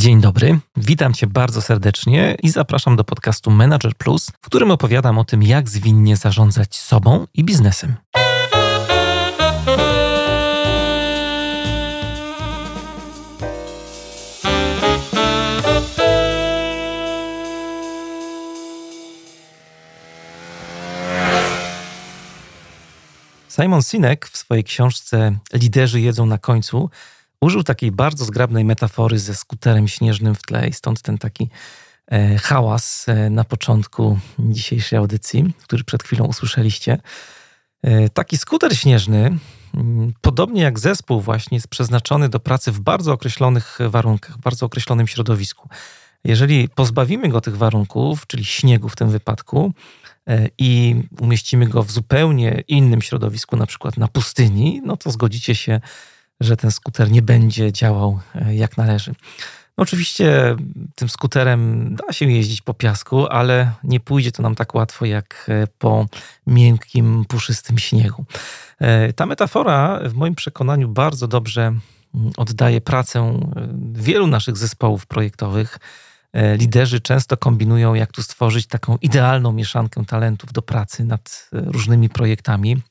Dzień dobry, witam Cię bardzo serdecznie i zapraszam do podcastu Manager Plus, w którym opowiadam o tym, jak zwinnie zarządzać sobą i biznesem. Simon Sinek w swojej książce Liderzy jedzą na końcu użył takiej bardzo zgrabnej metafory ze skuterem śnieżnym w tle i stąd ten taki e, hałas e, na początku dzisiejszej audycji, który przed chwilą usłyszeliście. E, taki skuter śnieżny, mm, podobnie jak zespół właśnie, jest przeznaczony do pracy w bardzo określonych warunkach, w bardzo określonym środowisku. Jeżeli pozbawimy go tych warunków, czyli śniegu w tym wypadku, i umieścimy go w zupełnie innym środowisku, na przykład na pustyni, no to zgodzicie się, że ten skuter nie będzie działał e, jak należy. No oczywiście tym skuterem da się jeździć po piasku, ale nie pójdzie to nam tak łatwo jak e, po miękkim, puszystym śniegu. E, ta metafora w moim przekonaniu bardzo dobrze oddaje pracę wielu naszych zespołów projektowych. Liderzy często kombinują, jak tu stworzyć taką idealną mieszankę talentów do pracy nad różnymi projektami.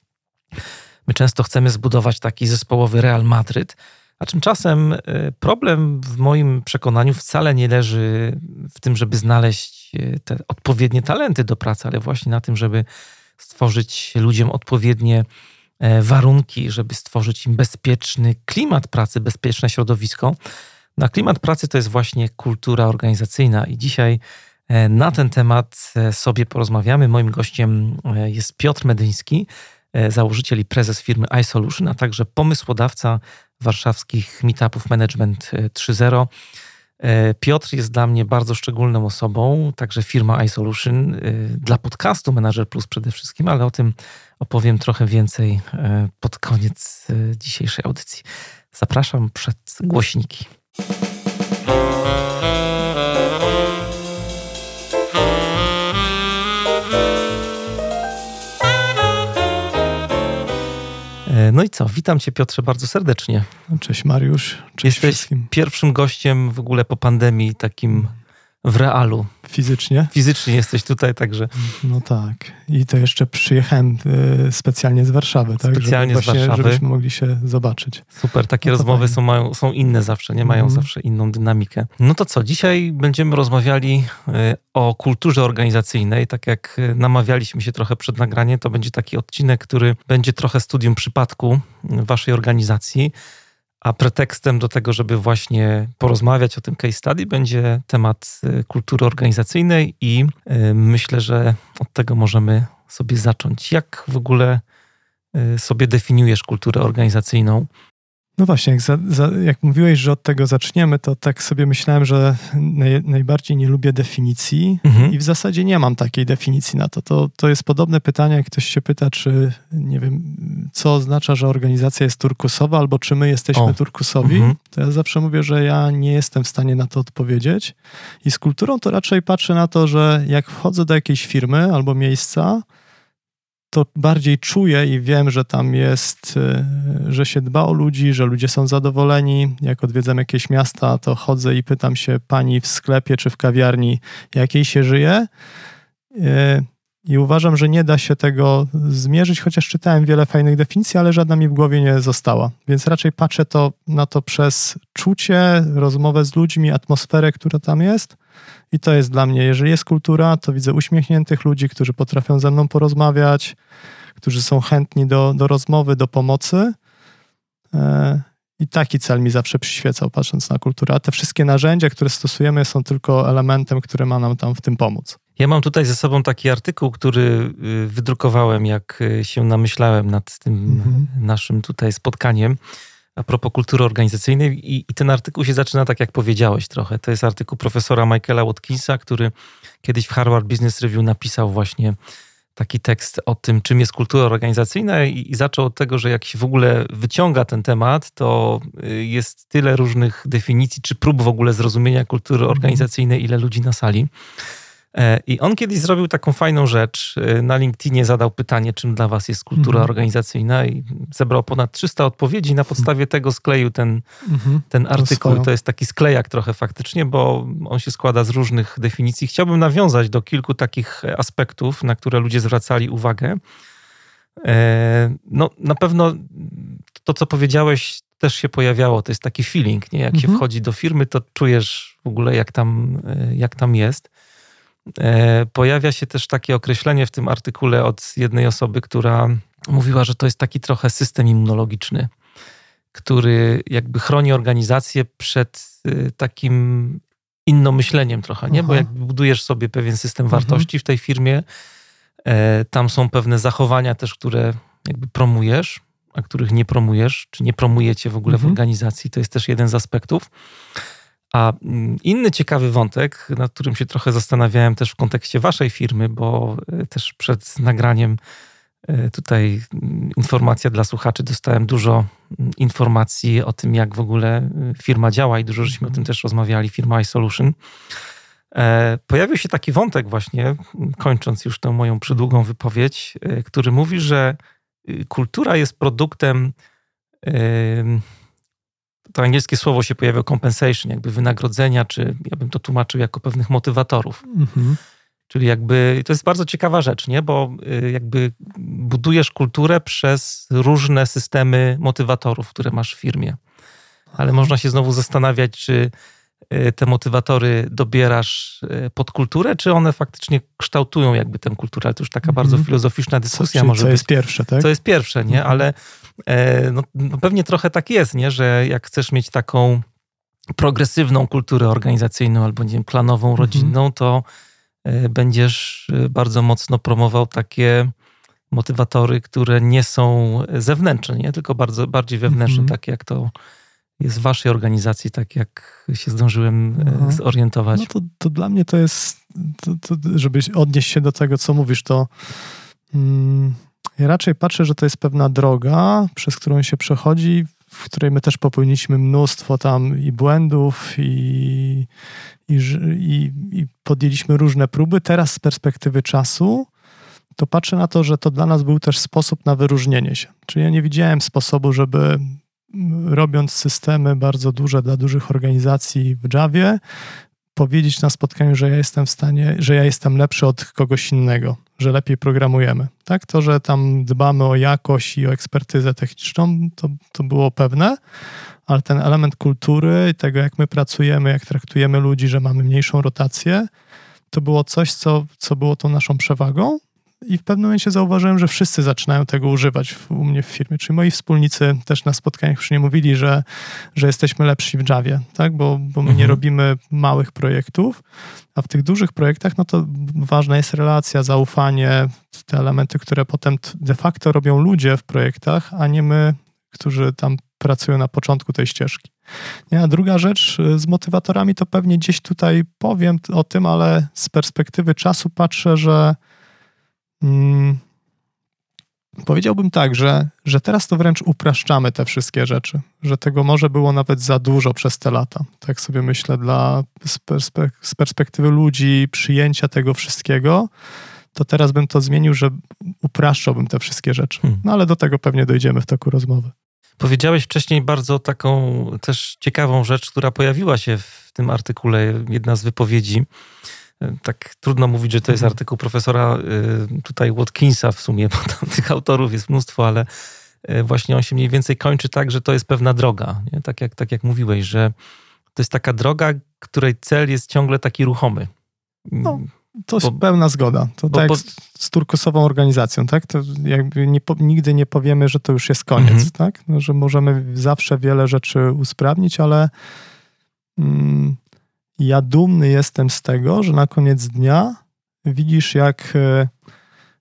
My często chcemy zbudować taki zespołowy Real Madryt, a tymczasem y, problem w moim przekonaniu wcale nie leży w tym, żeby znaleźć y, te odpowiednie talenty do pracy, ale właśnie na tym, żeby stworzyć ludziom odpowiednie e, warunki, żeby stworzyć im bezpieczny klimat pracy, bezpieczne środowisko. Na klimat pracy to jest właśnie kultura organizacyjna i dzisiaj e, na ten temat e, sobie porozmawiamy. Moim gościem jest Piotr Medyński, założyciel i prezes firmy iSolution, a także pomysłodawca warszawskich meetupów Management 3.0. E, Piotr jest dla mnie bardzo szczególną osobą, także firma iSolution e, dla podcastu Manager Plus przede wszystkim, ale o tym opowiem trochę więcej pod koniec dzisiejszej audycji. Zapraszam przed głośniki. No i co? Witam Cię, Piotrze, bardzo serdecznie. Cześć, Mariusz. Cześć Jesteś wszystkim. pierwszym gościem w ogóle po pandemii, takim w realu. Fizycznie? Fizycznie jesteś tutaj, także. No tak. I to jeszcze przyjechałem y, specjalnie z Warszawy, tak? Specjalnie Żeby z Warszawy. Żebyśmy mogli się zobaczyć. Super, takie no rozmowy są, mają, są inne zawsze, nie mają mm. zawsze inną dynamikę. No to co, dzisiaj będziemy rozmawiali y, o kulturze organizacyjnej. Tak jak y, namawialiśmy się trochę przed nagraniem, to będzie taki odcinek, który będzie trochę studium przypadku waszej organizacji. A pretekstem do tego, żeby właśnie porozmawiać o tym case study, będzie temat y, kultury organizacyjnej, i y, myślę, że od tego możemy sobie zacząć. Jak w ogóle y, sobie definiujesz kulturę organizacyjną? No właśnie, jak, za, za, jak, mówiłeś, że od tego zaczniemy, to tak sobie myślałem, że naj, najbardziej nie lubię definicji mhm. i w zasadzie nie mam takiej definicji na to. to. To jest podobne pytanie, jak ktoś się pyta, czy nie wiem, co oznacza, że organizacja jest turkusowa, albo czy my jesteśmy o. turkusowi. Mhm. To ja zawsze mówię, że ja nie jestem w stanie na to odpowiedzieć. I z kulturą to raczej patrzę na to, że jak wchodzę do jakiejś firmy albo miejsca, to bardziej czuję i wiem, że tam jest, e, że się dba o ludzi, że ludzie są zadowoleni. Jak odwiedzam jakieś miasta, to chodzę i pytam się pani w sklepie czy w kawiarni, jakiej się żyje. I uważam, że nie da się tego zmierzyć, chociaż czytałem wiele fajnych definicji, ale żadna mi w głowie nie została. Więc raczej patrzę to, na to przez czucie, rozmowę z ludźmi, atmosferę, która tam jest i to jest dla mnie, jeżeli jest kultura, to widzę uśmiechniętych ludzi, którzy potrafią ze mną porozmawiać, którzy są chętni do, do rozmowy, do pomocy. E, I taki cel mi zawsze przyświecał, patrząc na kulturę. A te wszystkie narzędzia, które stosujemy, są tylko elementem, który ma nam tam w tym pomóc. Ja mam tutaj ze sobą taki artykuł, który y, wydrukowałem, jak y, się namyślałem nad tym mhm. naszym tutaj spotkaniem a propos kultury organizacyjnej i, i, ten artykuł się zaczyna tak, jak powiedziałeś trochę. To jest artykuł profesora Michaela Watkinsa, który kiedyś w Harvard Business Review napisał właśnie taki tekst o tym, czym jest kultura organizacyjna i, i zaczął od tego, że jak się w ogóle wyciąga ten temat, to y, jest tyle różnych definicji, czy prób w ogóle zrozumienia kultury mhm. organizacyjnej, ile ludzi na sali. E, I on kiedyś zrobił taką fajną rzecz. E, na LinkedInie zadał pytanie, czym dla was jest kultura mhm. organizacyjna i zebrał ponad 300 odpowiedzi. Na podstawie tego skleił ten, mhm. ten artykuł. To, to jest taki sklejak trochę faktycznie, bo on się składa z różnych definicji. Chciałbym nawiązać do kilku takich aspektów, na które ludzie zwracali uwagę. E, no, na pewno to, co powiedziałeś, też się pojawiało. To jest taki feeling, nie? Jak mhm. się wchodzi do firmy, to czujesz w ogóle, jak tam, jak tam jest. E, pojawia się też takie określenie w tym artykule od jednej osoby, która mówiła, że to jest taki trochę system immunologiczny, który jakby chroni organizację przed y, takim innomyśleniem trochę, nie? Bo jak budujesz sobie pewien system mhm. wartości w tej firmie, e, tam są pewne zachowania też, które jakby promujesz, a których nie promujesz, czy nie promujecie w ogóle w mhm. organizacji. To jest też jeden z aspektów. A mm, inny ciekawy wątek, nad którym się trochę zastanawiałem też w kontekście waszej firmy, bo e, też przed nagraniem e, tutaj mm, informacja dla słuchaczy, dostałem dużo mm, informacji o tym, jak w ogóle e, firma działa i dużo żeśmy o tym też rozmawiali, firma iSolution. Pojawił się taki wątek właśnie, kończąc już tę moją przydługą wypowiedź, który mówi, że kultura jest produktem to angielskie słowo się pojawia compensation, jakby wynagrodzenia, czy ja bym to tłumaczył jako pewnych motywatorów. Mhm. Czyli jakby to jest bardzo ciekawa rzecz, nie? bo y, jakby budujesz kulturę przez różne systemy motywatorów, które masz w firmie. Ale można się znowu zastanawiać, czy y, te motywatory dobierasz y, pod kulturę, czy one faktycznie kształtują jakby tę kulturę. Ale to już taka bardzo mhm. filozoficzna dyskusja co, może co być. jest pierwsze, tak? Co jest pierwsze, nie? Mhm. Ale no, no pewnie trochę tak jest, nie? że jak chcesz mieć taką progresywną kulturę organizacyjną albo nie wiem, klanową, mhm. rodzinną, to e, będziesz e, bardzo mocno promował takie motywatory, które nie są zewnętrzne, nie? tylko bardzo, bardziej wewnętrzne, mhm. takie jak to jest w waszej organizacji, tak jak się zdążyłem Aha. zorientować. No to, to dla mnie to jest, to, to, żeby odnieść się do tego, co mówisz, to mm, ja raczej patrzę, że to jest pewna droga, przez którą się przechodzi, w której my też popełniliśmy mnóstwo tam i błędów, i, i, i, i podjęliśmy różne próby. Teraz z perspektywy czasu to patrzę na to, że to dla nas był też sposób na wyróżnienie się. Czyli ja nie widziałem sposobu, żeby robiąc systemy bardzo duże dla dużych organizacji w Javie, powiedzieć na spotkaniu, że ja jestem w stanie, że ja jestem lepszy od kogoś innego, że lepiej programujemy. Tak? To, że tam dbamy o jakość i o ekspertyzę techniczną, to, to było pewne, ale ten element kultury, tego jak my pracujemy, jak traktujemy ludzi, że mamy mniejszą rotację, to było coś, co, co było tą naszą przewagą i w pewnym momencie zauważyłem, że wszyscy zaczynają tego używać u mnie w firmie. Czyli moi wspólnicy też na spotkaniach już nie mówili, że, że jesteśmy lepsi w Javie, tak? bo, bo my mhm. nie robimy małych projektów, a w tych dużych projektach no to ważna jest relacja, zaufanie, te elementy, które potem de facto robią ludzie w projektach, a nie my, którzy tam pracują na początku tej ścieżki. Nie? A druga rzecz z motywatorami to pewnie gdzieś tutaj powiem o tym, ale z perspektywy czasu patrzę, że Hmm. Powiedziałbym tak, że, że teraz to wręcz upraszczamy te wszystkie rzeczy, że tego może było nawet za dużo przez te lata. Tak sobie myślę, dla, z, z perspektywy ludzi, przyjęcia tego wszystkiego, to teraz bym to zmienił, że upraszczałbym te wszystkie rzeczy. Hmm. No ale do tego pewnie dojdziemy w toku rozmowy. Powiedziałeś wcześniej bardzo taką też ciekawą rzecz, która pojawiła się w tym artykule, jedna z wypowiedzi tak trudno mówić, że to jest mhm. artykuł profesora y, tutaj Watkinsa w sumie, bo tam tych autorów jest mnóstwo, ale y, właśnie on się mniej więcej kończy tak, że to jest pewna droga. Nie? Tak, jak, tak jak mówiłeś, że to jest taka droga, której cel jest ciągle taki ruchomy. No, to jest bo, pełna zgoda. To bo, tak bo, z, z turkusową organizacją, tak? To jakby nie, nigdy nie powiemy, że to już jest koniec, mhm. tak? No, że możemy zawsze wiele rzeczy usprawnić, ale mm, ja dumny jestem z tego, że na koniec dnia widzisz, jak e,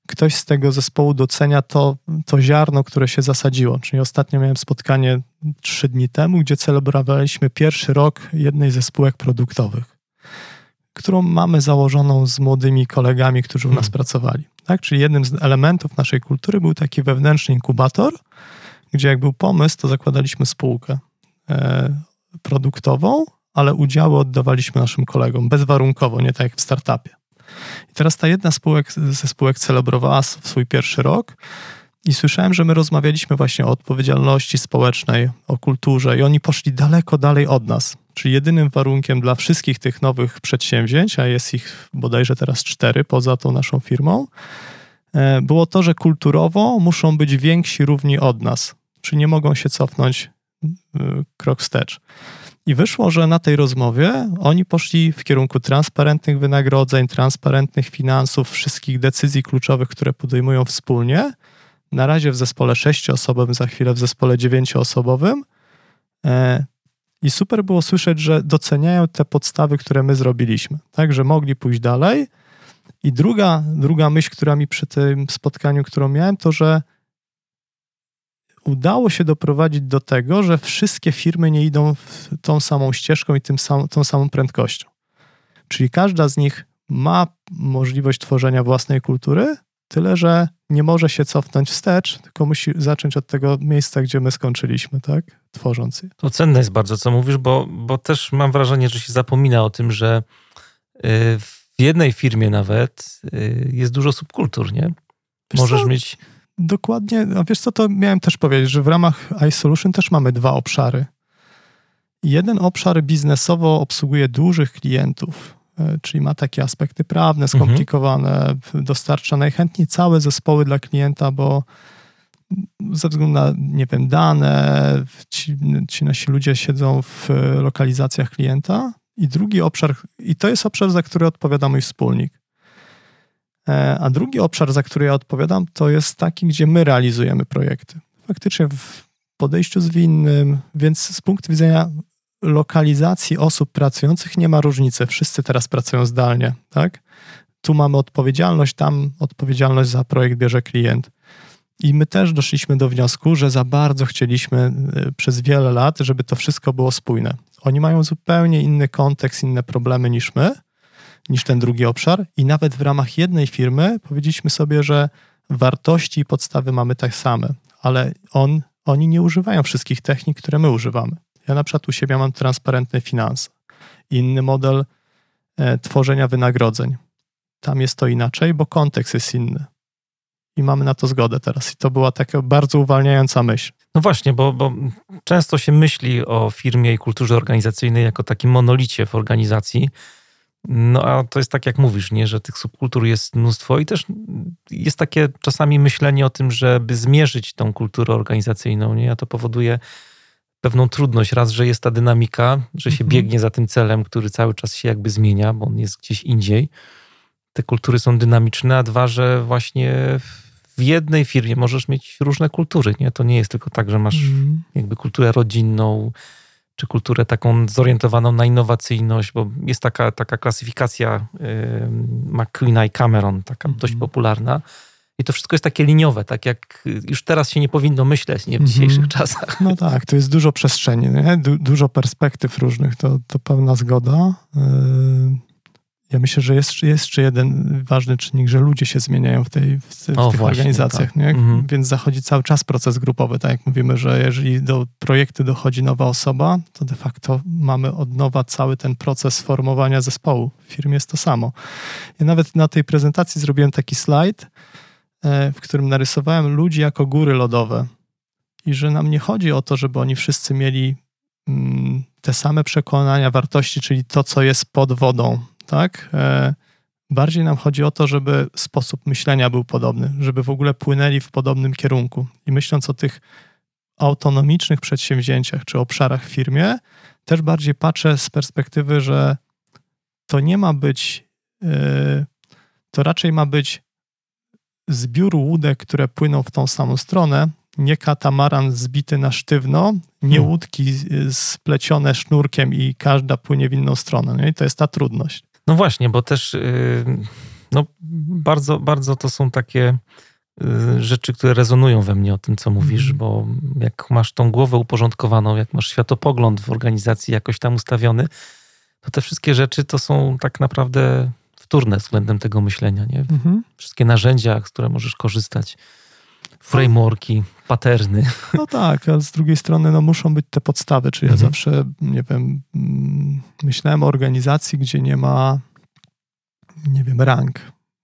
ktoś z tego zespołu docenia to, to ziarno, które się zasadziło. Czyli ostatnio miałem spotkanie trzy dni temu, gdzie celebrowaliśmy pierwszy rok jednej ze spółek produktowych, którą mamy założoną z młodymi kolegami, którzy u nas hmm. pracowali. Tak? Czyli jednym z elementów naszej kultury był taki wewnętrzny inkubator, gdzie jak był pomysł, to zakładaliśmy spółkę e, produktową, ale udziały oddawaliśmy naszym kolegom bezwarunkowo, nie tak jak w startupie. I teraz ta jedna spółek, ze spółek celebrowała swój pierwszy rok i słyszałem, że my rozmawialiśmy właśnie o odpowiedzialności społecznej, o kulturze i oni poszli daleko dalej od nas. Czyli jedynym warunkiem dla wszystkich tych nowych przedsięwzięć, a jest ich bodajże teraz cztery poza tą naszą firmą, e, było to, że kulturowo muszą być więksi równi od nas, czyli nie mogą się cofnąć krok wstecz. I wyszło, że na tej rozmowie oni poszli w kierunku transparentnych wynagrodzeń, transparentnych finansów, wszystkich decyzji kluczowych, które podejmują wspólnie. Na razie w zespole sześcioosobowym, za chwilę w zespole dziewięcioosobowym. E, I super było słyszeć, że doceniają te podstawy, które my zrobiliśmy, tak, że mogli pójść dalej. I druga, druga myśl, która mi przy tym spotkaniu, którą miałem, to że udało się doprowadzić do tego, że wszystkie firmy nie idą tą samą ścieżką i tym sam, tą samą prędkością. Czyli każda z nich ma możliwość tworzenia własnej kultury, tyle że nie może się cofnąć wstecz, tylko musi zacząć od tego miejsca, gdzie my skończyliśmy, tak? Tworząc je. To cenne jest bardzo, co mówisz, bo, bo też mam wrażenie, że się zapomina o tym, że y, w jednej firmie nawet y, jest dużo subkultur, nie? Wiesz Możesz co? mieć Dokładnie, a wiesz co, to miałem też powiedzieć, że w ramach iSolution też mamy dwa obszary. Jeden obszar biznesowo obsługuje dużych klientów, e, czyli ma takie aspekty prawne, mhm. skomplikowane, mhm. dostarcza najchętniej całe zespoły dla klienta, bo ze względu na, nie wiem, dane, ci, ci nasi ludzie siedzą w lokalizacjach klienta. I drugi obszar, i to jest obszar, za który odpowiada mój wspólnik. E, a drugi obszar, za który ja odpowiadam, to jest taki, gdzie my realizujemy projekty. Faktycznie w podejściu zwinnym, więc z punktu widzenia lokalizacji osób pracujących nie ma różnicy. Wszyscy teraz pracują zdalnie, tak? Tu mamy odpowiedzialność, tam odpowiedzialność za projekt bierze klient. I my też doszliśmy do wniosku, że za bardzo chcieliśmy e, przez wiele lat, żeby to wszystko było spójne. Oni mają zupełnie inny kontekst, inne problemy niż my, niż ten drugi obszar i nawet w ramach jednej firmy powiedzieliśmy sobie, że wartości i podstawy mamy tak same, ale on, oni nie używają wszystkich technik, które my używamy. Ja na przykład u siebie mam transparentne finanse, inny model e, tworzenia wynagrodzeń. Tam jest to inaczej, bo kontekst jest inny. I mamy na to zgodę teraz. I to była taka bardzo uwalniająca myśl. No właśnie, bo, bo często się myśli o firmie i kulturze organizacyjnej jako takim monolicie w organizacji, no a to jest tak, jak mówisz, nie, że tych subkultur jest mnóstwo i też jest takie czasami myślenie o tym, żeby zmierzyć tą kulturę organizacyjną, nie? A to powoduje pewną trudność. Raz, że jest ta dynamika, że się mhm. biegnie za tym celem, który cały czas się jakby zmienia, bo on jest gdzieś indziej. Te kultury są dynamiczne, a dwa, że właśnie w jednej firmie możesz mieć różne kultury, nie? To nie jest tylko tak, że masz mhm. jakby kulturę rodzinną, czy kulturę taką zorientowaną na innowacyjność, bo jest taka, taka klasyfikacja McQueena i Cameron, taka mm. dość popularna. I to wszystko jest takie liniowe, tak jak już teraz się nie powinno myśleć nie, w mhm. dzisiejszych mm. czasach. No tak, to jest dużo przestrzeni? Du dużo perspektyw różnych, to, to pełna zgoda. Yy, ja myślę, że jest, jest jeszcze jeden ważny czynnik, że ludzie się zmieniają w, tej, w, w o, tych właśnie, organizacjach, tak. nie? Mhm. więc zachodzi cały czas proces grupowy. Tak jak mówimy, że jeżeli do projektu dochodzi nowa osoba, to de facto mamy od nowa cały ten proces formowania zespołu. W firmie jest to samo. Ja nawet na tej prezentacji zrobiłem taki slajd, e, w którym narysowałem ludzi jako góry lodowe. I że nam nie chodzi o to, żeby oni wszyscy mieli mm, te same przekonania, wartości, czyli to, co jest pod wodą tak? E, bardziej nam chodzi o to, żeby sposób myślenia był podobny, żeby w ogóle płynęli w podobnym kierunku. I myśląc o tych autonomicznych przedsięwzięciach czy obszarach w firmie, też bardziej patrzę z perspektywy, że to nie ma być, e, to raczej ma być zbiór łódek, które płyną w tą samą stronę, nie katamaran zbity na sztywno, nie hmm. łódki splecione sznurkiem i każda płynie w inną stronę. No I to jest ta trudność. No właśnie, bo też y, no, bardzo, bardzo to są takie y, rzeczy, które rezonują we mnie o tym, co mówisz, mm. bo jak masz tą głowę uporządkowaną, jak masz światopogląd w organizacji jakoś tam ustawiony, to te wszystkie rzeczy to są tak naprawdę wtórne względem tego myślenia, nie? Mm-hmm. Wszystkie narzędzia, z które możesz korzystać, frameworki, paterny. No tak, ale z drugiej strony no, muszą być te podstawy, czyli mhm. ja zawsze, nie wiem, mm, myślałem o organizacji, gdzie nie ma nie wiem, rang.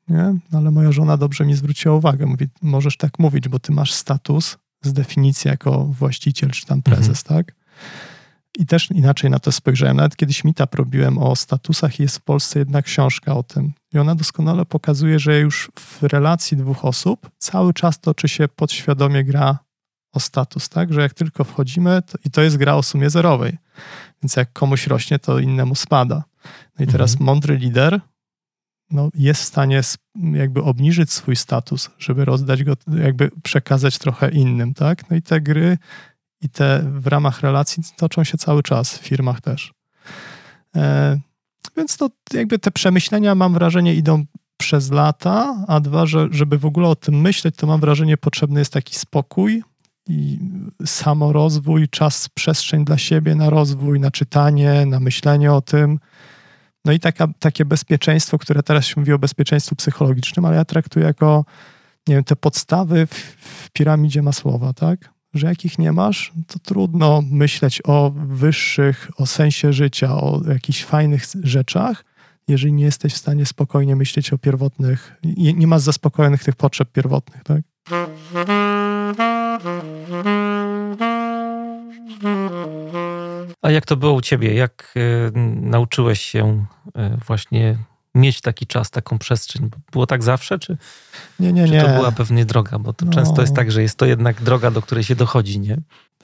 Nie? No, ale moja żona dobrze mi zwróciła uwagę. Mówi, możesz tak mówić, bo ty masz status z definicji jako właściciel czy tam prezes, mhm. tak? I też inaczej na to spojrzałem. Nawet kiedyś meetup robiłem o statusach i jest w Polsce jedna książka o tym. I ona doskonale pokazuje, że już w relacji dwóch osób cały czas toczy się podświadomie gra o status, tak? Że jak tylko wchodzimy, to, i to jest gra o sumie zerowej. Więc jak komuś rośnie, to innemu spada. No i teraz mhm. mądry lider no, jest w stanie jakby obniżyć swój status, żeby rozdać go, jakby przekazać trochę innym, tak? No i te gry i te w ramach relacji toczą się cały czas w firmach też. E, więc to jakby te przemyślenia, mam wrażenie, idą przez lata, a dwa, że, żeby w ogóle o tym myśleć, to mam wrażenie, potrzebny jest taki spokój i samorozwój, czas, przestrzeń dla siebie na rozwój, na czytanie, na myślenie o tym. No i taka, takie bezpieczeństwo, które teraz się mówi o bezpieczeństwie psychologicznym, ale ja traktuję jako, nie wiem, te podstawy w, w piramidzie Masłowa, tak? Że jak ich nie masz, to trudno myśleć o wyższych, o sensie życia, o jakichś fajnych rzeczach, jeżeli nie jesteś w stanie spokojnie myśleć o pierwotnych, nie, nie masz zaspokojonych tych potrzeb pierwotnych, tak? A jak to było u ciebie? Jak y, nauczyłeś się y, właśnie mieć taki czas, taką przestrzeń? Było tak zawsze, czy, nie, nie, czy nie. to była pewnie droga? Bo to no. często jest tak, że jest to jednak droga, do której się dochodzi, nie?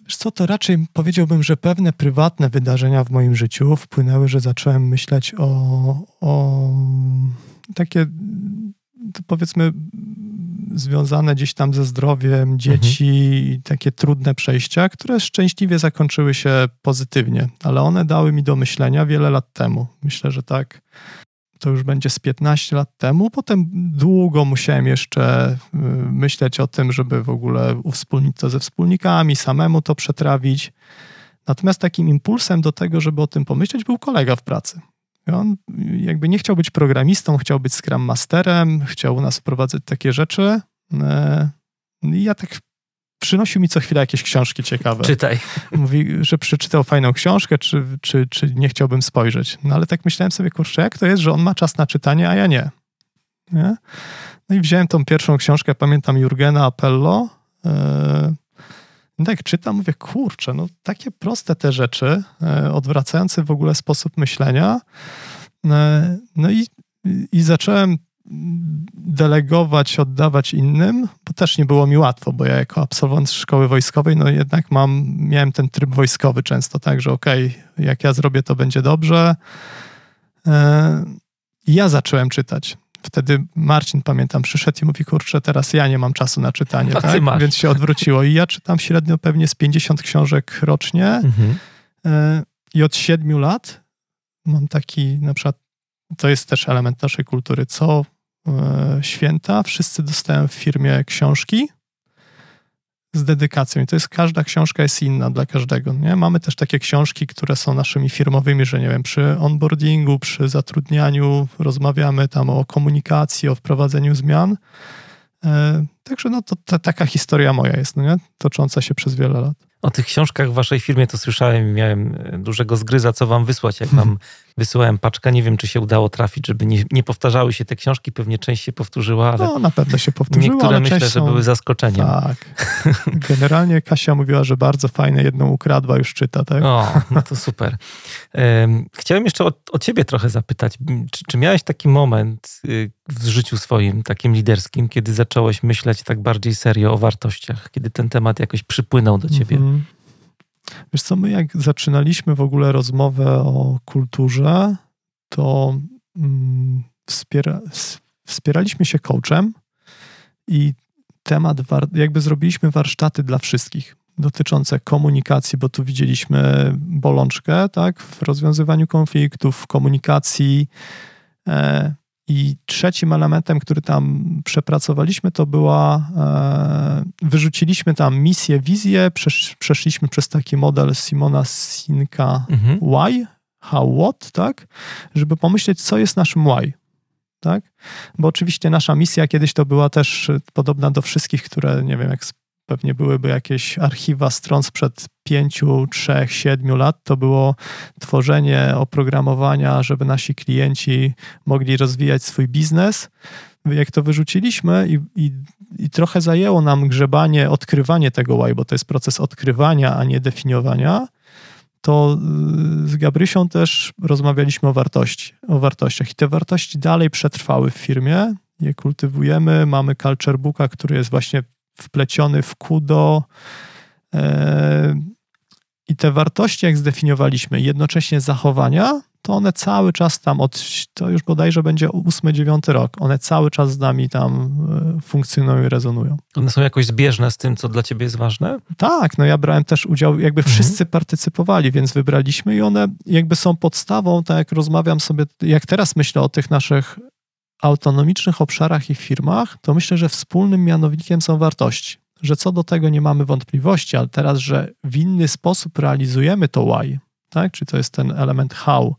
Wiesz co, to raczej powiedziałbym, że pewne prywatne wydarzenia w moim życiu wpłynęły, że zacząłem myśleć o, o takie, powiedzmy, związane gdzieś tam ze zdrowiem dzieci, mhm. takie trudne przejścia, które szczęśliwie zakończyły się pozytywnie, ale one dały mi do myślenia wiele lat temu. Myślę, że tak to już będzie z 15 lat temu. Potem długo musiałem jeszcze y, myśleć o tym, żeby w ogóle uwspólnić to ze wspólnikami, samemu to przetrawić. Natomiast takim impulsem do tego, żeby o tym pomyśleć, był kolega w pracy. I on jakby nie chciał być programistą, chciał być Scrum Masterem, chciał u nas wprowadzać takie rzeczy. E, I ja tak przynosił mi co chwilę jakieś książki ciekawe. Czytaj. Mówi, że przeczytał fajną książkę, czy, czy, czy nie chciałbym spojrzeć. No ale tak myślałem sobie, kurczę, jak to jest, że on ma czas na czytanie, a ja nie. nie? No i wziąłem tą pierwszą książkę, pamiętam Jurgena Appello. Yy, tak czytam, mówię, kurczę, no takie proste te rzeczy, yy, odwracające w ogóle sposób myślenia. Yy, no i, i zacząłem delegować, oddawać innym, bo też nie było mi łatwo, bo ja jako absolwent szkoły wojskowej, no jednak mam, miałem ten tryb wojskowy często, tak, że okej, okay, jak ja zrobię, to będzie dobrze. E, I ja zacząłem czytać. Wtedy Marcin, pamiętam, przyszedł i mówi, kurczę, teraz ja nie mam czasu na czytanie, tak? więc się odwróciło. I ja czytam średnio pewnie z 50 książek rocznie mhm. E, i od 7 lat mam taki, na przykład, to jest też element naszej kultury, co E, święta wszyscy dostają w firmie książki z dedykacją. I to jest każda książka jest inna dla każdego. Nie? Mamy też takie książki, które są naszymi firmowymi, że nie wiem, przy onboardingu, przy zatrudnianiu rozmawiamy tam o komunikacji, o wprowadzeniu zmian. E, także no to, to taka historia moja jest, no nie? tocząca się przez wiele lat. O tych książkach w waszej firmie to słyszałem i miałem e, dużego zgryza, co wam wysłać, jak wam wysyłałem paczkę. Nie wiem, czy się udało trafić, żeby nie, nie powtarzały się te książki. Pewnie część się powtórzyła, ale... No, na pewno się powtórzyła, Niektóre myślę, są... że były zaskoczeniem. Tak. Generalnie Kasia mówiła, że bardzo fajne, jedną ukradła, już czyta, tak? O, no to super. Chciałem jeszcze o, o ciebie trochę zapytać. Czy, czy miałeś taki moment y, w życiu swoim, takim liderskim, kiedy zacząłeś myśleć tak bardziej serio o wartościach? Kiedy ten temat jakoś przypłynął do ciebie? -hmm. Wiesz co, my jak zaczynaliśmy w ogóle rozmowę o kulturze, to mm, wspiera, wspieraliśmy się coachem i temat, jakby zrobiliśmy warsztaty dla wszystkich dotyczące komunikacji, bo tu widzieliśmy bolączkę, tak, w rozwiązywaniu konfliktów, w komunikacji, e, i trzecim elementem, który tam przepracowaliśmy, to była, e, wyrzuciliśmy tam misję, wizję, przesz, przeszliśmy przez taki model Simona Sinka mhm. why, how, what, tak, żeby pomyśleć, co jest naszym why, tak, bo oczywiście nasza misja kiedyś to była też podobna do wszystkich, które, nie wiem, jak pewnie byłyby jakieś archiwa stron sprzed pięciu, trzech, siedmiu lat, to było tworzenie oprogramowania, żeby nasi klienci mogli rozwijać swój biznes. Jak to wyrzucilimy i, i, i trochę zajęło nam grzebanie, odkrywanie tego why, bo to jest proces odkrywania, a nie definiowania, to y, z Gabrysią też rozmawialiśmy o wartości, o wartościach. I te wartości dalej przetrwały w firmie, je kultywujemy, mamy culture booka, który jest właśnie wpleciony w kudo e, i te wartości, jak zdefiniowaliśmy, jednocześnie zachowania, to one cały czas tam od, to już bodajże będzie 8-9 rok, one cały czas z nami tam e, funkcjonują i rezonują. One są jakoś zbieżne z tym, co dla ciebie jest ważne? Tak, no ja brałem też udział, jakby mhm. wszyscy partycypowali, więc wybraliśmy i one jakby są podstawą, tak jak rozmawiam sobie, jak teraz myślę o tych naszych autonomicznych obszarach i firmach, to myślę, że wspólnym mianownikiem są wartości. Że co do tego nie mamy wątpliwości, ale teraz, że w inny sposób realizujemy to why, tak? Czy to jest ten element how.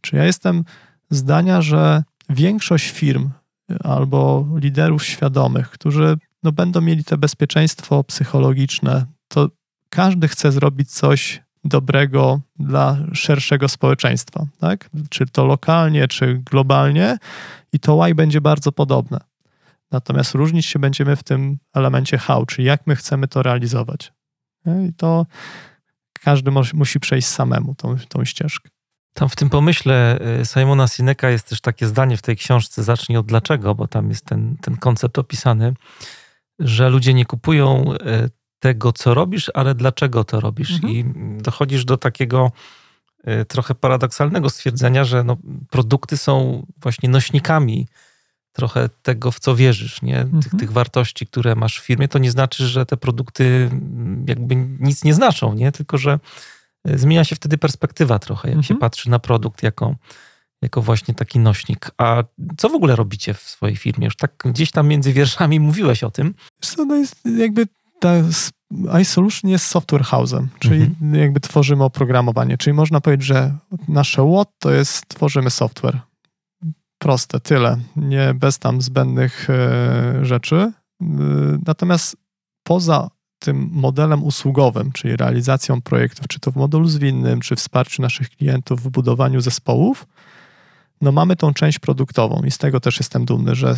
Czy ja jestem zdania, że większość firm albo liderów świadomych, którzy no, będą mieli te bezpieczeństwo psychologiczne, to każdy chce zrobić coś dobrego dla szerszego społeczeństwa, tak? Czy to lokalnie, czy globalnie, i to why będzie bardzo podobne. Natomiast różnić się będziemy w tym elemencie how, czyli jak my chcemy to realizować. I to każdy musi przejść samemu tą, tą ścieżkę. Tam w tym pomyśle y, Simona Sineka jest też takie zdanie w tej książce, zacznij od dlaczego, bo tam jest ten, ten koncept opisany, że ludzie nie kupują y, tego, co robisz, ale dlaczego to robisz. Mhm. I dochodzisz do takiego trochę paradoksalnego stwierdzenia, że no, produkty są właśnie nośnikami trochę tego, w co wierzysz, nie? Tych, mhm. tych wartości, które masz w firmie, to nie znaczy, że te produkty mm, jakby nic nie znaczą, nie? Tylko, że y, zmienia się wtedy perspektywa trochę, jak mhm. się patrzy na produkt jako, jako właśnie taki nośnik. A co w ogóle robicie w swojej firmie? Już tak gdzieś tam między wierszami mówiłeś o tym. Co, no jest jakby ta iSolution jest software house'em, czyli mhm. jakby tworzymy oprogramowanie, czyli można powiedzieć, że nasze what to jest tworzymy software. Proste, tyle, nie bez tam zbędnych e, rzeczy. E, natomiast poza tym modelem usługowym, czyli realizacją projektów, czy to w modelu zwinnym, czy wsparciu naszych klientów w budowaniu zespołów, no mamy tą część produktową i z tego też jestem dumny, że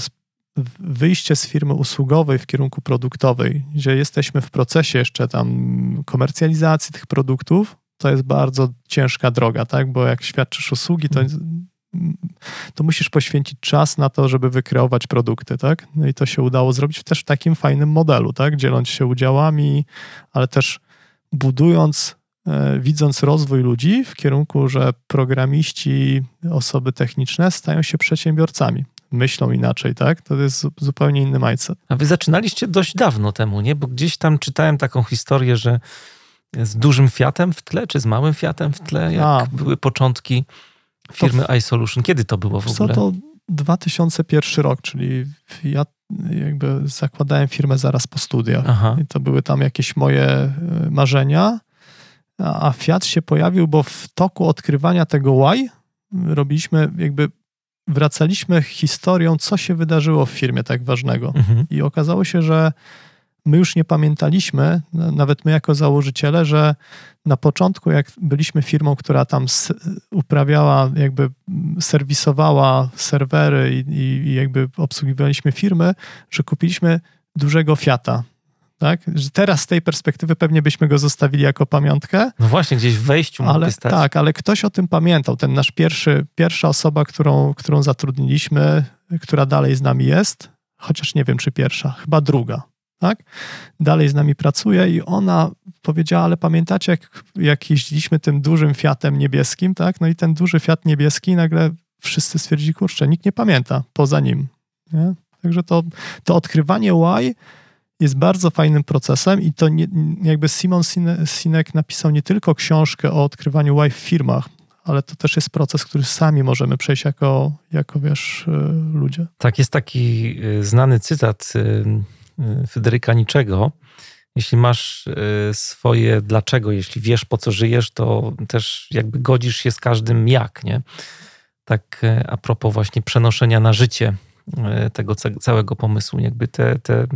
wyjście z firmy usługowej w kierunku produktowej, gdzie jesteśmy w procesie jeszcze tam komercjalizacji tych produktów, to jest bardzo ciężka droga, tak? Bo jak świadczysz usługi, to, to musisz poświęcić czas na to, żeby wykreować produkty, tak? No i to się udało zrobić też w takim fajnym modelu, tak? Dzieląc się udziałami, ale też budując, e, widząc rozwój ludzi w kierunku, że programiści, osoby techniczne stają się przedsiębiorcami myślą inaczej, tak? To jest zupełnie inny mindset. A wy zaczynaliście dość dawno temu, nie? Bo gdzieś tam czytałem taką historię, że z dużym Fiatem w tle, czy z małym Fiatem w tle, jak A, były początki firmy to, iSolution. Kiedy to było w ogóle? Co to 2001 rok, czyli ja jakby zakładałem firmę zaraz po studiach. Aha. I to były tam jakieś moje e, marzenia, a Fiat się pojawił, bo w toku odkrywania tego why robiliśmy jakby wracaliśmy historią, co się wydarzyło w firmie tak ważnego. Mhm. I okazało się, że my już nie pamiętaliśmy, nawet my jako założyciele, że na początku, jak byliśmy firmą, która tam uprawiała, jakby serwisowała serwery i, i jakby obsługiwaliśmy firmy, że kupiliśmy dużego Fiata tak? Że teraz z tej perspektywy pewnie byśmy go zostawili jako pamiątkę. No właśnie, gdzieś w wejściu ale, stać. Tak, ale ktoś o tym pamiętał. Ten nasz pierwszy, pierwsza osoba, którą, którą zatrudniliśmy, która dalej z nami jest, chociaż nie wiem, czy pierwsza, chyba druga, tak? Dalej z nami pracuje i ona powiedziała, ale pamiętacie, jak, jak jeździliśmy tym dużym Fiatem niebieskim, tak? No i ten duży Fiat niebieski nagle wszyscy stwierdzili, kurczę, nikt nie pamięta poza nim. Nie? Także to, to odkrywanie why jest bardzo fajnym procesem i to nie, jakby Simon Sinek napisał nie tylko książkę o odkrywaniu why w firmach, ale to też jest proces, który sami możemy przejść jako, jako wiesz, y, ludzie. Tak, jest taki y, znany cytat y, Fryderyka Niczego. Jeśli masz swoje dlaczego, jeśli wiesz po co żyjesz, to też jakby godzisz się z każdym jak, nie? Tak a propos właśnie przenoszenia na życie tego całego pomysłu. Jakby te, te